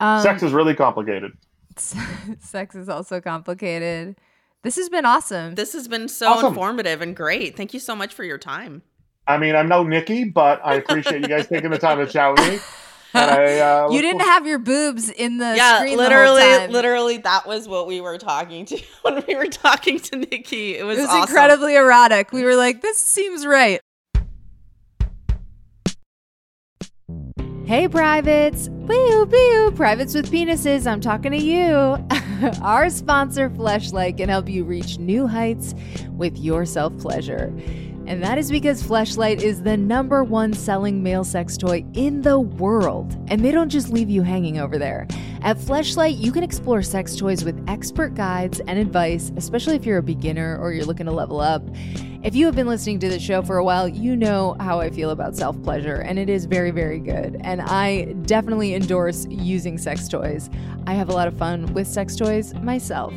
Um, sex is really complicated sex is also complicated. This has been awesome. this has been so Awesome. informative and great. Thank you so much for your time. i mean i'm no nikki but i appreciate you guys taking the time to chat with me and I, uh, you didn't have your boobs in the yeah, screen the whole literally, time. literally, that was what we were talking to when we were talking to Nikki. It was, It was awesome. incredibly erotic. We were like, this seems right. Hey, privates. Boo, boo. Privates with penises. I'm talking to you. Our sponsor, Fleshlight, can help you reach new heights with your self pleasure. And that is because Fleshlight is the number one selling male sex toy in the world. And they don't just leave you hanging over there. At Fleshlight, you can explore sex toys with expert guides and advice, especially if you're a beginner or you're looking to level up. If you have been listening to the show for a while, you know how I feel about self pleasure, and it is very, very good. And I definitely endorse using sex toys. I have a lot of fun with sex toys myself.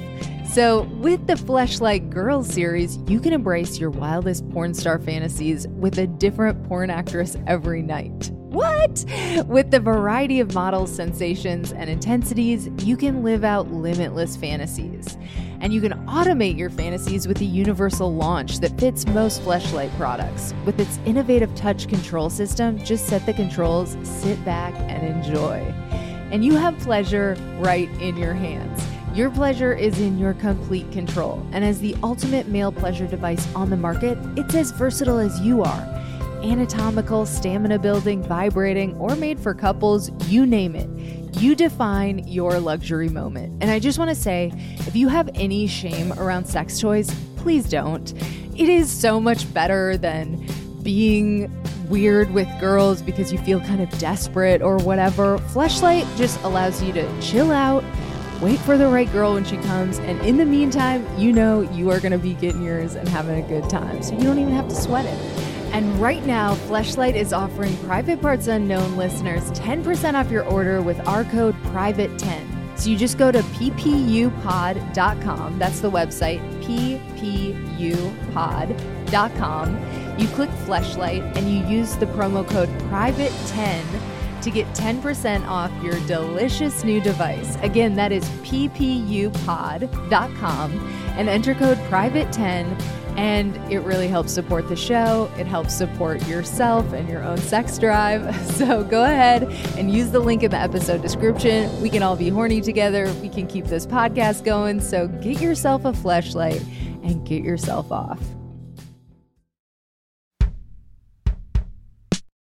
So, with the Fleshlight Girls series, you can embrace your wildest porn star fantasies with a different porn actress every night. What? With the variety of models, sensations, and intensities, you can live out limitless fantasies. And you can automate your fantasies with the universal launch that fits most Fleshlight products. With its innovative touch control system, just set the controls, sit back, and enjoy. And you have pleasure right in your hands. Your pleasure is in your complete control. And as the ultimate male pleasure device on the market, it's as versatile as you are anatomical, stamina building, vibrating, or made for couples, you name it. You define your luxury moment. And I just want to say if you have any shame around sex toys, please don't. It is so much better than being weird with girls because you feel kind of desperate or whatever. Fleshlight just allows you to chill out, wait for the right girl when she comes, and in the meantime, you know you are going to be getting yours and having a good time. So you don't even have to sweat it. And right now, Fleshlight is offering Private Parts Unknown listeners 10% off your order with our code PRIVATE10. So you just go to ppupod.com. That's the website, ppupod.com. You click Fleshlight and you use the promo code PRIVATE10 to get 10% off your delicious new device. Again, that is ppupod.com and enter code PRIVATE10 and it really helps support the show. It helps support yourself and your own sex drive. So go ahead and use the link in the episode description. We can all be horny together. We can keep this podcast going. So get yourself a fleshlight and get yourself off.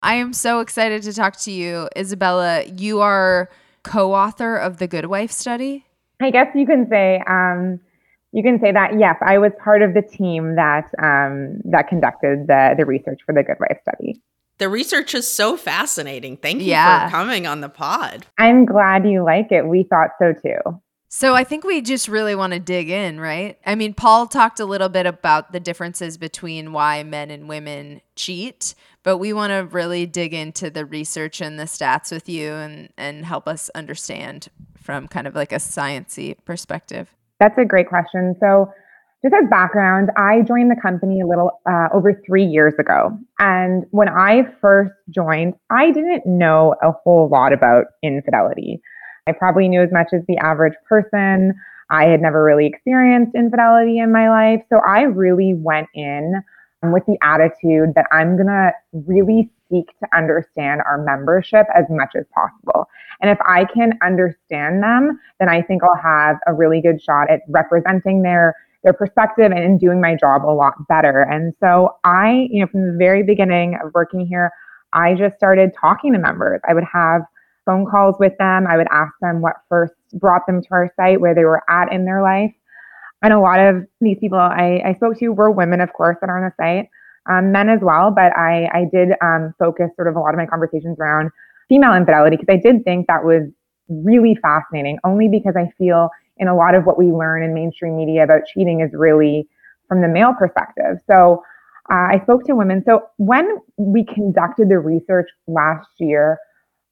I am so excited to talk to you, Isabella. You are co author of the Good Wife study. I guess you can say um, You can say that. Yes, I was part of the team that um, that conducted the the research for the Good Wife study. The research is so fascinating. Thank you Yeah. for coming on the pod. I'm glad you like it. We thought so too. So I think we just really want to dig in, right? I mean, Paul talked a little bit about the differences between why men and women cheat, but we want to really dig into the research and the stats with you and and help us understand from kind of like a sciency perspective. That's a great question. So, just as background, I joined the company a little uh, over three years ago. And when I first joined, I didn't know a whole lot about infidelity. I probably knew as much as the average person. I had never really experienced infidelity in my life. So, I really went in um, with the attitude that I'm going to really seek to understand our membership as much as possible. And if I can understand them, then I think I'll have a really good shot at representing their their perspective and doing my job a lot better. And so I, you know, from the very beginning of working here, I just started talking to members. I would have phone calls with them. I would ask them what first brought them to our site, where they were at in their life. And a lot of these people I, I spoke to were women, of course, that are on the site, um, men as well. But I, I did um, focus sort of a lot of my conversations around female infidelity because I did think that was really fascinating, only because I feel in a lot of what we learn in mainstream media about cheating is really from the male perspective. So uh, I spoke to women. So when we conducted the research last year,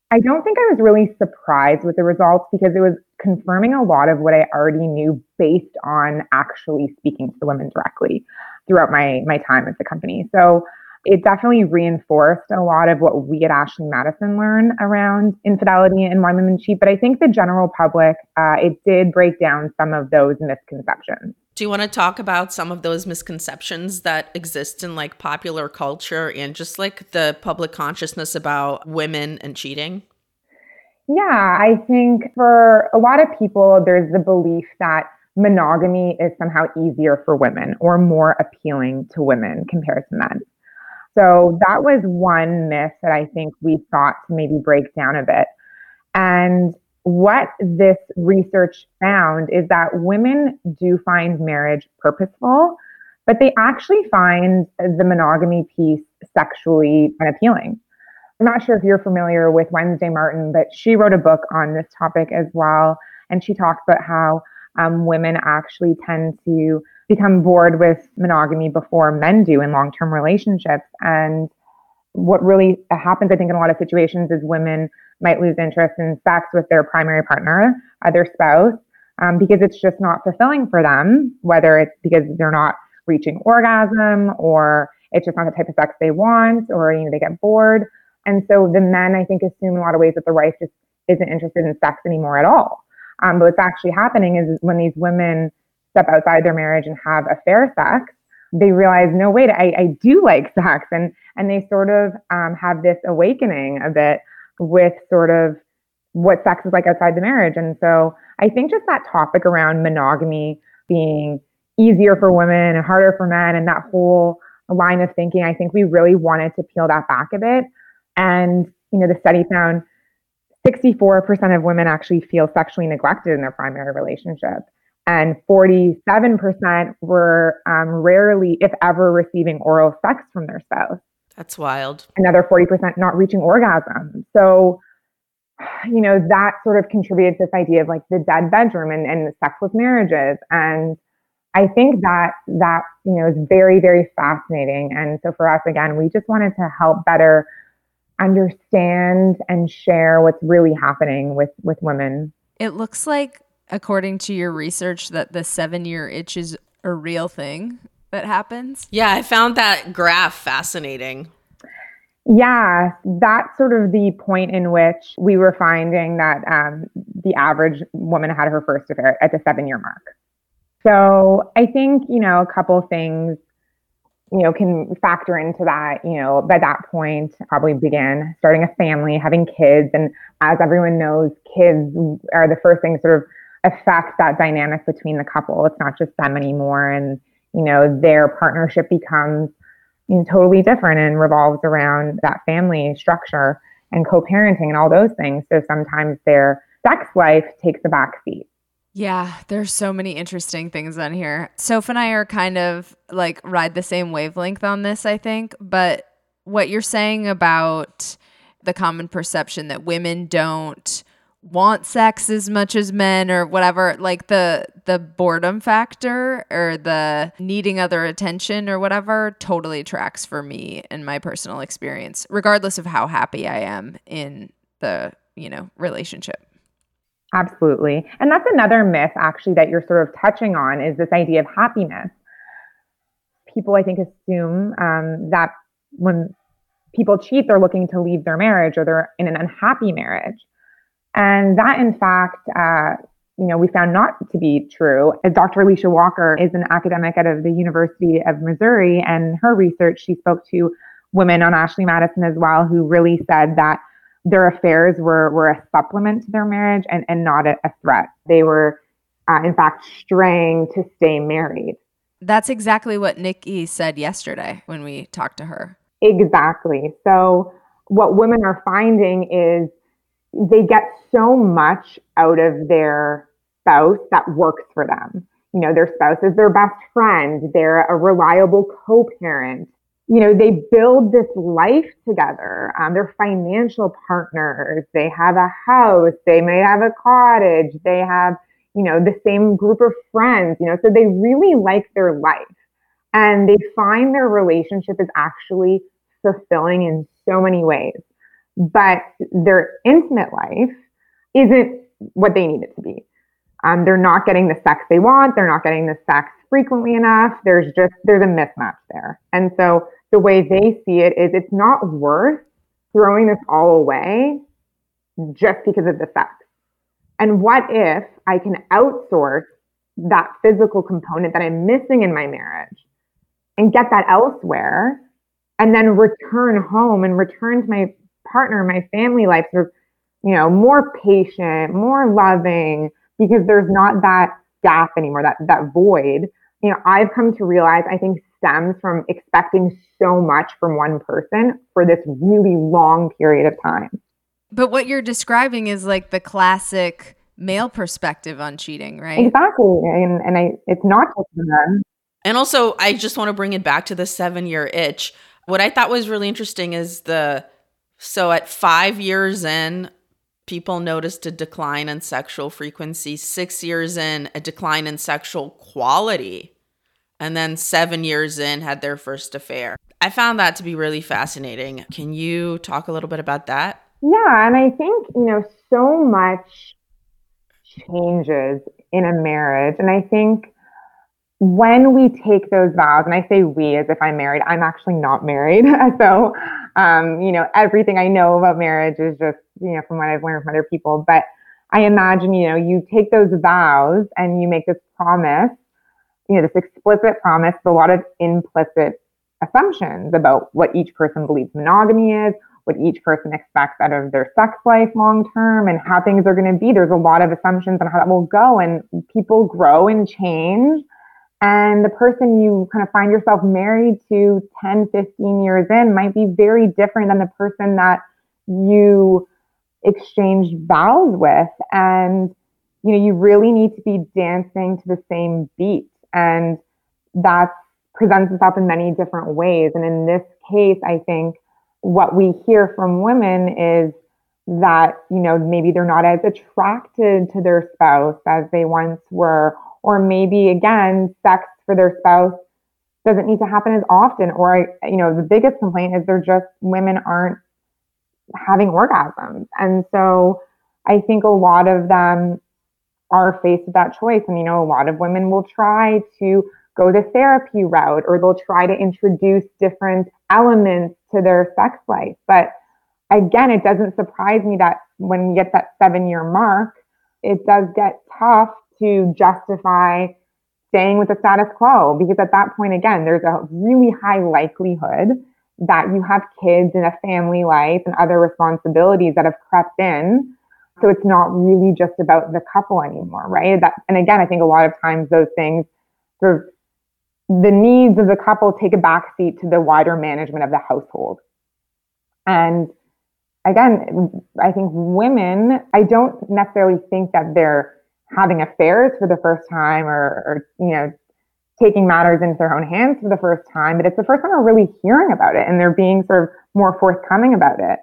I don't think I was really surprised with the results because it was confirming a lot of what I already knew based on actually speaking to the women directly throughout my my time at the company. So it definitely reinforced a lot of what we at Ashley Madison learned around infidelity and why women cheat. But I think the general public, uh, it did break down some of those misconceptions. Do you want to talk about some of those misconceptions that exist in like popular culture and just like the public consciousness about women and cheating? Yeah, I think for a lot of people, there's the belief that monogamy is somehow easier for women or more appealing to women compared to men. So that was one myth that I think we thought to maybe break down a bit. And what this research found is that women do find marriage purposeful, but they actually find the monogamy piece sexually unappealing. I'm not sure if you're familiar with Wednesday Martin, but she wrote a book on this topic as well. And she talks about how um, women actually tend to become bored with monogamy before men do in long term relationships. And what really happens, I think, in a lot of situations is women might lose interest in sex with their primary partner, uh, their spouse, um, because it's just not fulfilling for them, whether it's because they're not reaching orgasm or it's just not the type of sex they want or you know they get bored. And so the men, I think, assume in a lot of ways that the wife just isn't interested in sex anymore at all. Um, but what's actually happening is when these women step outside their marriage and have affair sex, they realize, no, wait, I, I do like sex. And, and they sort of um, have this awakening a bit with sort of what sex is like outside the marriage. And so I think just that topic around monogamy being easier for women and harder for men and that whole line of thinking, I think we really wanted to peel that back a bit. And, you know, the study found 64% of women actually feel sexually neglected in their primary relationship. And 47% were um, rarely, if ever, receiving oral sex from their spouse. That's wild. Another 40% not reaching orgasm. So, you know, that sort of contributed to this idea of like the dead bedroom and, and sexless marriages. And I think that that, you know, is very, very fascinating. And so for us, again, we just wanted to help better understand and share what's really happening with with women. It looks like, according to your research, that the seven year itch is a real thing that happens. Yeah, I found that graph fascinating. Yeah, that's sort of the point in which we were finding that um, the average woman had her first affair at the seven year mark. So I think, you know, a couple things, you know, can factor into that, you know, by that point, probably began starting a family, having kids. And as everyone knows, kids are the first thing sort of affect that dynamic between the couple. It's not just them anymore. And, you know, their partnership becomes you know, totally different and revolves around that family structure and co-parenting and all those things. So sometimes their sex life takes a back seat. Yeah, there's so many interesting things on here. Soph and I are kind of like ride the same wavelength on this, I think. But what you're saying about the common perception that women don't want sex as much as men or whatever like the the boredom factor or the needing other attention or whatever totally tracks for me in my personal experience regardless of how happy i am in the you know relationship Absolutely. And that's another myth, actually, that you're sort of touching on is this idea of happiness. People, I think, assume um, that when people cheat, they're looking to leave their marriage or they're in an unhappy marriage. And that, in fact, uh, you know, we found not to be true. Dr. Alicia Walker is an academic out of the University of Missouri, and her research, she spoke to women on Ashley Madison as well, who really said that their affairs were, were a supplement to their marriage and, and not a, a threat. They were, uh, in fact, straying to stay married. That's exactly what Nikki said yesterday when we talked to her. Exactly. So, what women are finding is they get so much out of their spouse that works for them. You know, their spouse is their best friend, they're a reliable co parent, you know, they build this life together. Um, they're financial partners. They have a house. They may have a cottage. They have, you know, the same group of friends, you know, so they really like their life. And they find their relationship is actually fulfilling in so many ways. But their intimate life isn't what they need it to be. Um, they're not getting the sex they want. They're not getting the sex frequently enough. There's just, there's a mismatch there. And so the way they see it is it's not worth throwing this all away just because of the sex. And what if I can outsource that physical component that I'm missing in my marriage and get that elsewhere and then return home and return to my partner, my family life, sort of, you know, more patient, more loving, because there's not that gap anymore, that that void. You know, I've come to realize I think stems from expecting so much from one person for this really long period of time. But what you're describing is like the classic male perspective on cheating, right? Exactly. And, and I, it's not just them. And also, I just want to bring it back to the seven year itch. What I thought was really interesting is the so at five years in, people noticed a decline in sexual frequency. Six years in, a decline in sexual quality and then seven years in had their first affair. I found that to be really fascinating. Can you talk a little bit about that? Yeah, and I think, you know, so much changes in a marriage. And I think when we take those vows, and I say we as if I'm married, I'm actually not married. so, um, you know, everything I know about marriage is just, you know, from what I've learned from other people. But I imagine, you know, you take those vows and you make this promise you know, this explicit promise, but a lot of implicit assumptions about what each person believes monogamy is, what each person expects out of their sex life long term, and how things are going to be. There's a lot of assumptions on how that will go, and people grow and change. And the person you kind of find yourself married to 10, 15 years in might be very different than the person that you exchanged vows with. And, you know, you really need to be dancing to the same beat. And that presents itself in many different ways. And in this case, I think what we hear from women is that, you know, maybe they're not as attracted to their spouse as they once were, or maybe again, sex for their spouse doesn't need to happen as often. Or, you know, the biggest complaint is they're just women aren't having orgasms. And so I think a lot of them are faced with that choice. And, you know, a lot of women will try to go the therapy route or they'll try to introduce different elements to their sex life. But again, it doesn't surprise me that when you get that seven year mark, it does get tough to justify staying with the status quo because at that point, again, there's a really high likelihood that you have kids and a family life and other responsibilities that have crept in so it's not really just about the couple anymore, right? That, and again, I think a lot of times those things sort of the needs of the couple take a backseat to the wider management of the household. And again, I think women, I don't necessarily think that they're having affairs for the first time or, or you know, taking matters into their own hands for the first time, but it's the first time we're really hearing about it and they're being sort of more forthcoming about it.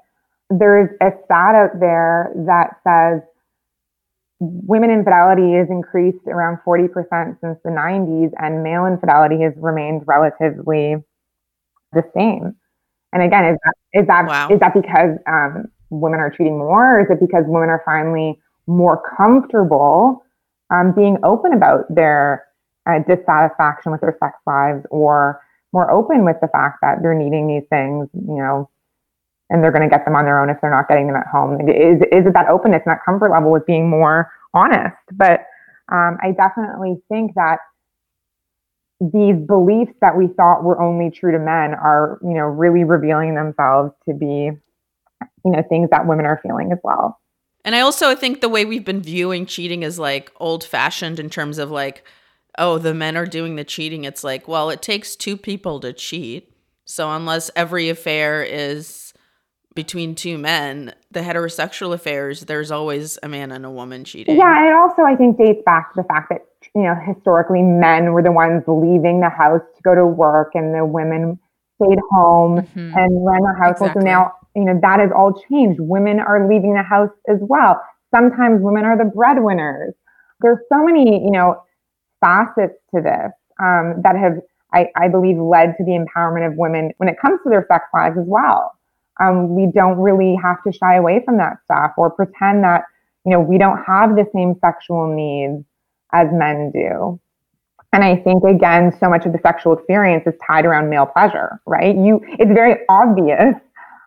There's a stat out there that says women infidelity has increased around 40% since the 90s, and male infidelity has remained relatively the same. And again, is that is that Wow. is that because um, women are cheating more, or is it because women are finally more comfortable um, being open about their uh, dissatisfaction with their sex lives, or more open with the fact that they're needing these things, you know, and they're going to get them on their own if they're not getting them at home? Is is it that openness and that comfort level with being more honest? But um, I definitely think that these beliefs that we thought were only true to men are, you know, really revealing themselves to be, you know, things that women are feeling as well. And I also think the way we've been viewing cheating is like old fashioned in terms of like, oh, the men are doing the cheating. It's like, well, it takes two people to cheat. So unless every affair is between two men, the heterosexual affairs, there's always a man and a woman cheating. Yeah, and also I think dates back to the fact that you know historically men were the ones leaving the house to go to work, and the women stayed home Mhm. and ran the household. Exactly. So now you know that has all changed. Women are leaving the house as well. Sometimes women are the breadwinners. There's so many you know facets to this um, that have I, I believe led to the empowerment of women when it comes to their sex lives as well. Um, we don't really have to shy away from that stuff or pretend that you know we don't have the same sexual needs as men do and i think again so much of the sexual experience is tied around male pleasure right you it's very obvious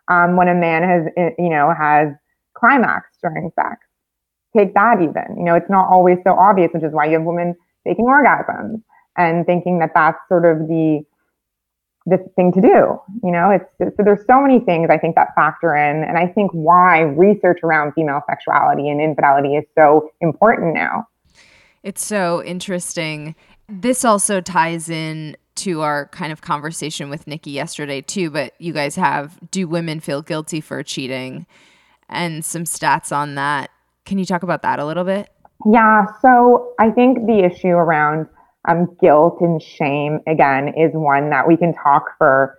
um, when a man has you know has climaxed during sex. Take that even you know it's not always so obvious which is why you have women faking orgasms and thinking that that's sort of the the thing to do you know it's so there's so many things i think that factor in. And i think why research around female sexuality and infidelity is so important now. It's so interesting. This also ties in to our kind of conversation with Nikki yesterday too, but you guys have do women feel guilty for cheating and some stats on that. Can you talk about that a little bit? Yeah, so I think the issue around um, guilt and shame again is one that we can talk for,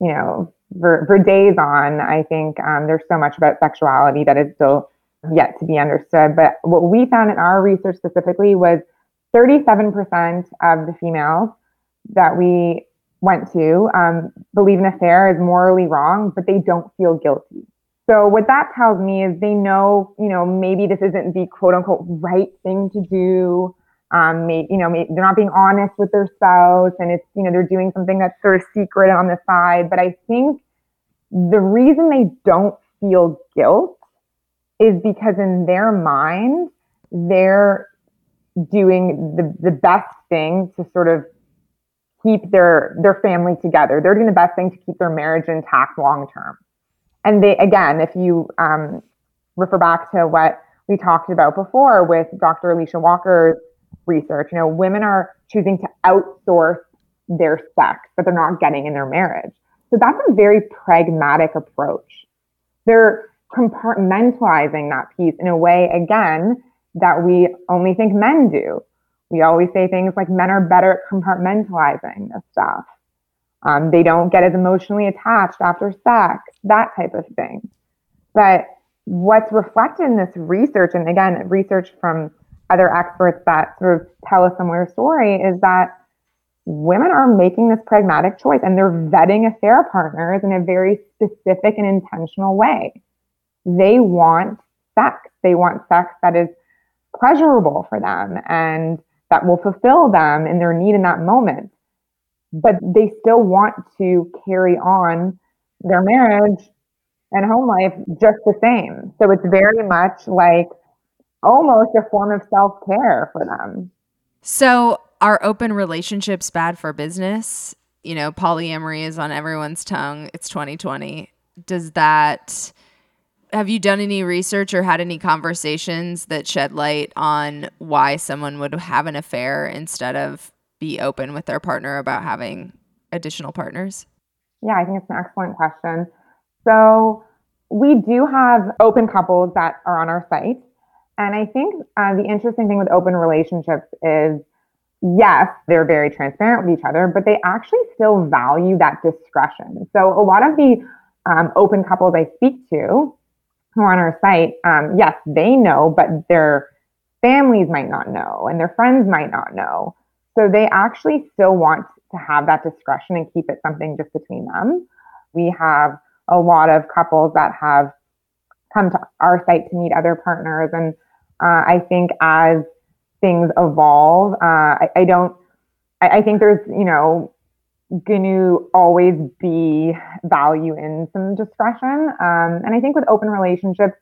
you know, for, for days on. I think um, there's so much about sexuality that is still yet to be understood. But what we found in our research specifically was 37% of the females that we went to um, believe an affair is morally wrong, but they don't feel guilty. So what that tells me is they know, you know, maybe this isn't the quote unquote right thing to do. Um, may, you know, may, they're not being honest with their spouse, and it's, you know, they're doing something that's sort of secret on the side. But I think the reason they don't feel guilt is because in their mind, they're doing the, the best thing to sort of keep their their family together. They're doing the best thing to keep their marriage intact long term. And they again, if you um, refer back to what we talked about before with Dr. Alicia Walker's research, you know, women are choosing to outsource their sex, but they're not getting in their marriage. So that's a very pragmatic approach. They're compartmentalizing that piece in a way, again, that we only think men do. We always say things like men are better at compartmentalizing this stuff. Um, they don't get as emotionally attached after sex, that type of thing. But what's reflected in this research, and again, research from other experts that sort of tell a similar story, is that women are making this pragmatic choice and they're vetting affair partners in a very specific and intentional way. They want sex. They want sex that is pleasurable for them and that will fulfill them in their need in that moment. But they still want to carry on their marriage and home life just the same. So it's very much like almost a form of self care for them. So, are open relationships bad for business? You know, polyamory is on everyone's tongue. It's 2020. Does that have you done any research or had any conversations that shed light on why someone would have an affair instead of be open with their partner about having additional partners? Yeah, I think it's an excellent question. So we do have open couples that are on our site. And I think uh, the interesting thing with open relationships is yes, they're very transparent with each other, but they actually still value that discretion. So a lot of the um, open couples I speak to who are on our site, um, yes, they know, but their families might not know and their friends might not know. So they actually still want to have that discretion and keep it something just between them. We have a lot of couples that have come to our site to meet other partners. And uh, I think as things evolve, uh, I, I, don't, I, I, think there's, you know, going to always be value in some discretion. Um, and I think with open relationships,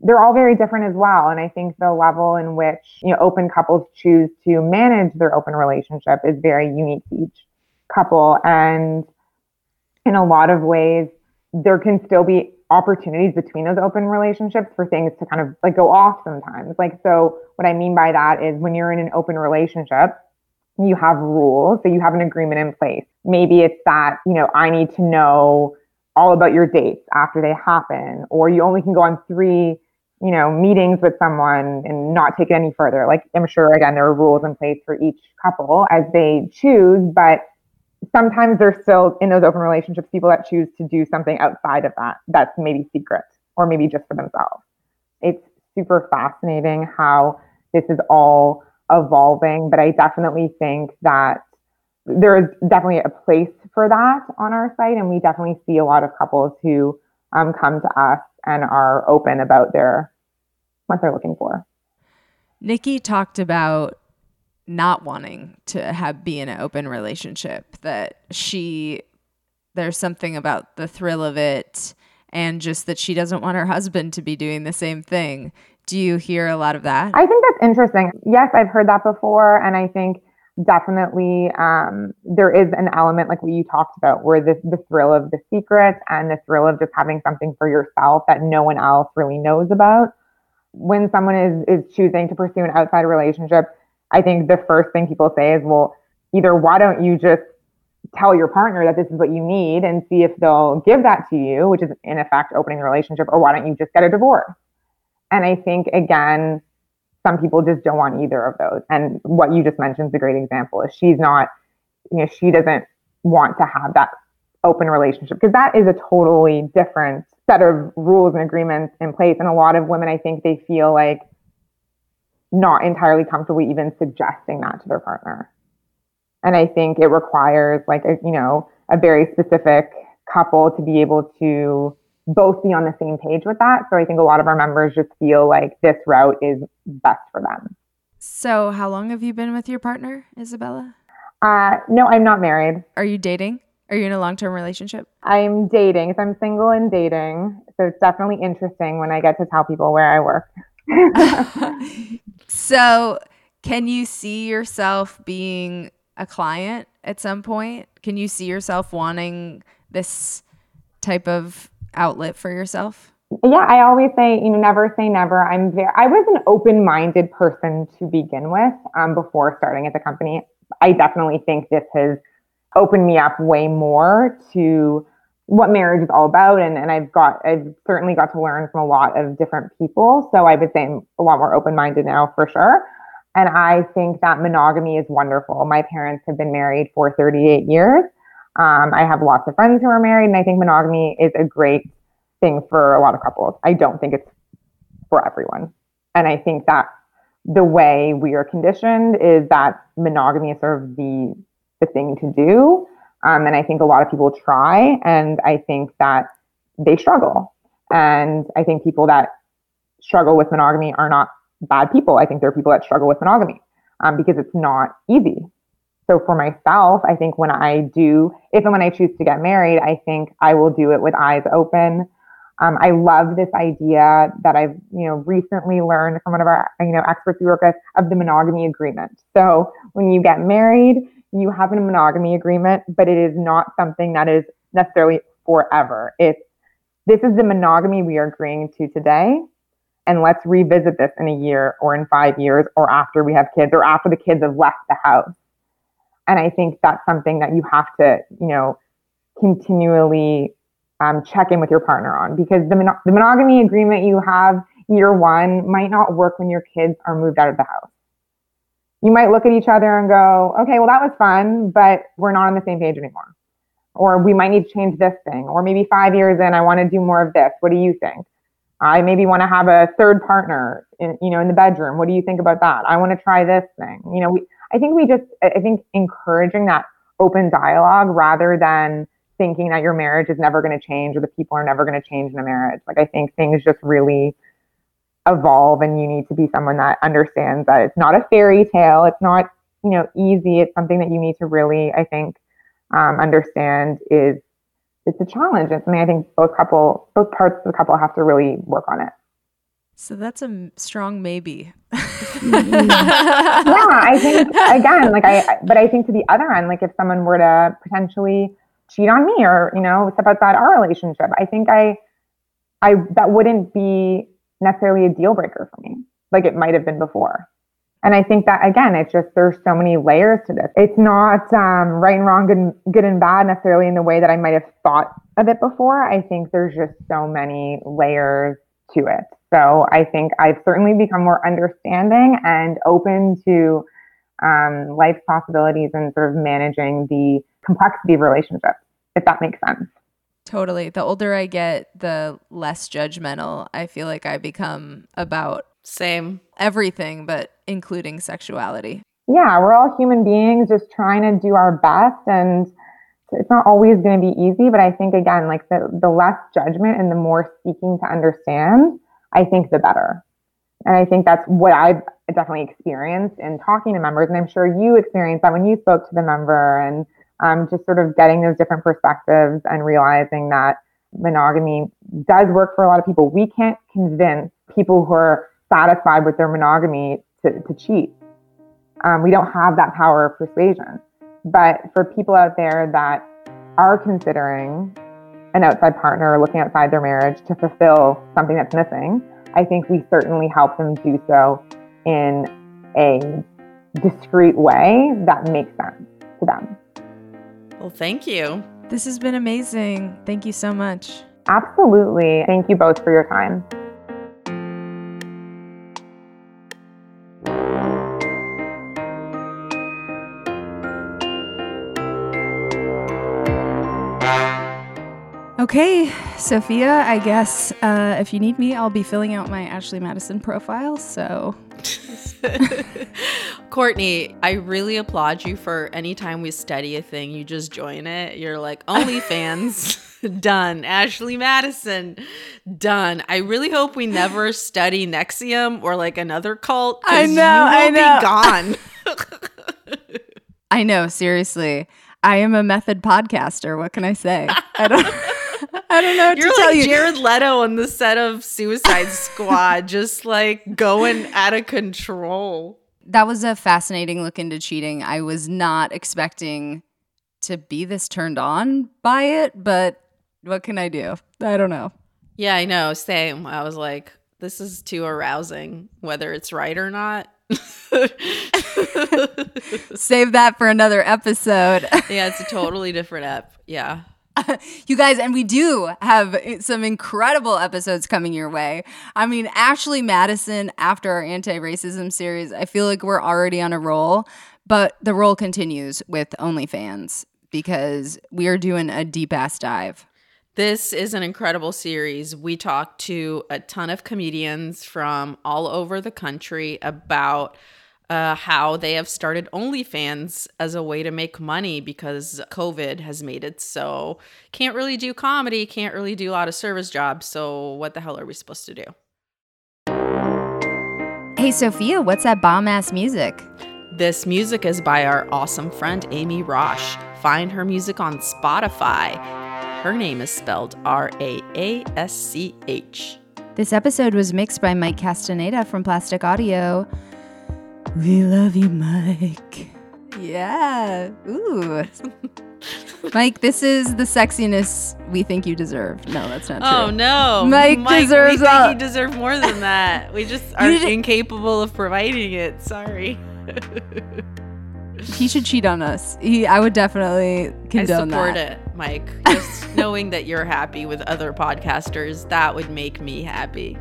they're all very different as well. And I think the level in which, you know, open couples choose to manage their open relationship is very unique to each couple. And in a lot of ways, there can still be opportunities between those open relationships for things to kind of like go off sometimes. Like, so what I mean by that is when you're in an open relationship, you have rules, so you have an agreement in place. Maybe it's that, you know, I need to know all about your dates after they happen, or you only can go on three you know, meetings with someone and not take it any further. Like I'm sure again there are rules in place for each couple as they choose, but sometimes there's still in those open relationships people that choose to do something outside of that that's maybe secret or maybe just for themselves. It's super fascinating how this is all evolving, but I definitely think that there is definitely a place for that on our site, and we definitely see a lot of couples who um, come to us and are open about their what they're looking for. Nikki talked about not wanting to have be in an open relationship that she there's something about the thrill of it and just that she doesn't want her husband to be doing the same thing. Do you hear a lot of that? I think that's interesting. Yes, I've heard that before and I think definitely um, there is an element like what you talked about where the, the thrill of the secret and the thrill of just having something for yourself that no one else really knows about when someone is is choosing to pursue an outside relationship i think the first thing people say is well either why don't you just tell your partner that this is what you need and see if they'll give that to you which is in effect opening the relationship or why don't you just get a divorce and i think again some people just don't want either of those. And what you just mentioned is a great example. Is she's not, you know, she doesn't want to have that open relationship because that is a totally different set of rules and agreements in place. And a lot of women, I think, they feel like not entirely comfortable even suggesting that to their partner. And I think it requires like a, you know, a very specific couple to be able to both be on the same page with that. So I think a lot of our members just feel like this route is best for them. So, how long have you been with your partner, Isabella? Uh, no, I'm not married. Are you dating? Are you in a long term relationship? I'm dating. So I'm single and dating. So it's definitely interesting when I get to tell people where I work. so, can you see yourself being a client at some point? Can you see yourself wanting this type of outlet for yourself? Yeah, I always say, you know, never say never. I'm very, I was an open minded person to begin with um, before starting at the company. I definitely think this has opened me up way more to what marriage is all about. And, and I've got, I've certainly got to learn from a lot of different people. So I would say I'm a lot more open minded now for sure. And I think that monogamy is wonderful. My parents have been married for 38 years. Um, I have lots of friends who are married, and I think monogamy is a great thing for a lot of couples. I don't think it's for everyone. And I think that the way we are conditioned is that monogamy is sort of the the thing to do. Um, and I think a lot of people try, and I think that they struggle. And I think people that struggle with monogamy are not bad people. I think there are people that struggle with monogamy um, because it's not easy. So for myself, I think when I do, if and when I choose to get married, I think I will do it with eyes open. Um, I love this idea that I've, you know, recently learned from one of our, you know, experts we work with of the monogamy agreement. So when you get married, you have a monogamy agreement, but it is not something that is necessarily forever. It's this is the monogamy we are agreeing to today. And let's revisit this in a year or in five years or after we have kids or after the kids have left the house. And I think that's something that you have to, you know, continually um, check in with your partner on because the, mon- the monogamy agreement you have, year one might not work when your kids are moved out of the house. You might look at each other and go, okay, well, that was fun, but we're not on the same page anymore. Or we might need to change this thing. Or maybe five years in, I want to do more of this. What do you think? I maybe want to have a third partner in, you know, in the bedroom. What do you think about that? I want to try this thing. You know, we, I think we just, I think encouraging that open dialogue rather than thinking that your marriage is never going to change or the people are never going to change in a marriage. Like I think things just really evolve and you need to be someone that understands that it's not a fairy tale. It's not, you know, easy. It's something that you need to really, I think, um, understand is it's a challenge. It's something I think both couple, both parts of the couple have to really work on it. So that's a strong maybe. yeah, I think again, like I, but I think to the other end, like if someone were to potentially cheat on me or you know step outside our relationship, I think I, I that wouldn't be necessarily a deal breaker for me, like it might have been before. And I think that again, it's just there's so many layers to this. It's not um, right and wrong, good and, good and bad necessarily in the way that I might have thought of it before. I think there's just so many layers to it. So I think I've certainly become more understanding and open to um, life's possibilities and sort of managing the complexity of relationships, if that makes sense. Totally. The older I get, the less judgmental I feel like I become about Same. everything, but including sexuality. Yeah, we're all human beings just trying to do our best and it's not always going to be easy, but I think again, like the, the less judgment and the more seeking to understand, I think the better. And I think that's what I've definitely experienced in talking to members. And I'm sure you experienced that when you spoke to the member and um, just sort of getting those different perspectives and realizing that monogamy does work for a lot of people. We can't convince people who are satisfied with their monogamy to, to cheat. Um, we don't have that power of persuasion. But for people out there that are considering an outside partner or looking outside their marriage to fulfill something that's missing, I think we certainly help them do so in a discreet way that makes sense to them. Well, thank you. This has been amazing. Thank you so much. Absolutely. Thank you both for your time. Okay, Sophia, I guess uh, if you need me, I'll be filling out my Ashley Madison profile. So, Courtney, I really applaud you for anytime we study a thing, you just join it. You're like, OnlyFans, done. Ashley Madison, done. I really hope we never study NXIVM or like another cult. I know, I know. Be gone. I know, seriously. I am a method podcaster. What can I say? I don't I don't know what You're to tell like you. Jared Leto on the set of Suicide Squad, just like going out of control. that was a fascinating look into cheating. I was not expecting to be this turned on by it, but what can I do? I don't know. Yeah, I know. Same. I was like, this is too arousing, whether it's right or not. Save that for another episode. yeah, it's a totally different app. Yeah. you guys, and we do have some incredible episodes coming your way. I mean, Ashley Madison, after our anti racism series, I feel like we're already on a roll, but the roll continues with OnlyFans because we are doing a deep ass dive. This is an incredible series. We talked to a ton of comedians from all over the country about uh, how they have started OnlyFans as a way to make money because COVID has made it so can't really do comedy, can't really do a lot of service jobs. So, what the hell are we supposed to do? Hey, Sophia, what's that bomb ass music? This music is by our awesome friend Amy Raasch. Find her music on Spotify. Her name is spelled R A A S C H. This episode was mixed by Mike Castaneda from Plastic Audio. We love you, Mike. Yeah. Ooh. Mike, this is the sexiness we think you deserve. No, that's not oh, true. Oh no, Mike deserves We think a- you deserve more than that. We just are did- incapable of providing it. Sorry. He should cheat on us. He, I would definitely I condone support that. it, Mike. Just knowing that you're happy with other podcasters, that would make me happy.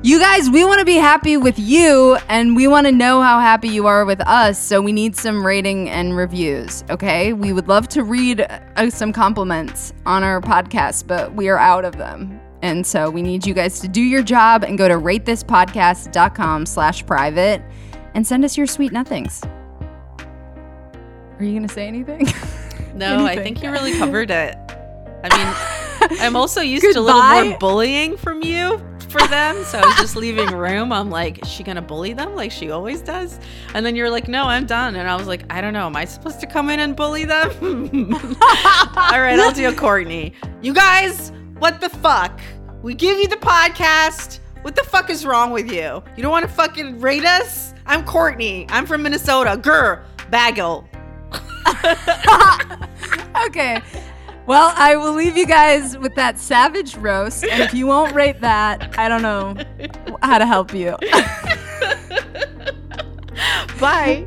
You guys, we want to be happy with you and we want to know how happy you are with us. So we need some rating and reviews, okay? We would love to read uh, some compliments on our podcast, but we are out of them. And so we need you guys to do your job and go to ratethispodcast.com slash private and send us your sweet nothings. Are you going to say anything? No, I think you really covered it. I mean, I'm also used to a little more bullying from you for them. So I was just leaving room. I'm like, is she to bully them like she always does? And then you're like, no, I'm done. And I was like, I don't know. Am I supposed to come in and bully them? All right, I'll do a Courtney. You guys, what the fuck? We give you the podcast. What the fuck is wrong with you? You don't want to fucking rate us? I'm Courtney. I'm from Minnesota. Grr, bagel. okay. Well, I will leave you guys with that savage roast. And if you won't rate that, I don't know how to help you. Bye.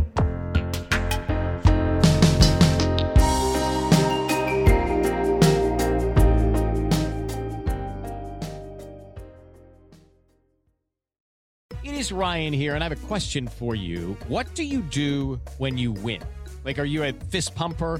It is Ryan here, and I have a question for you. What do you do when you win? Like, are you a fist pumper?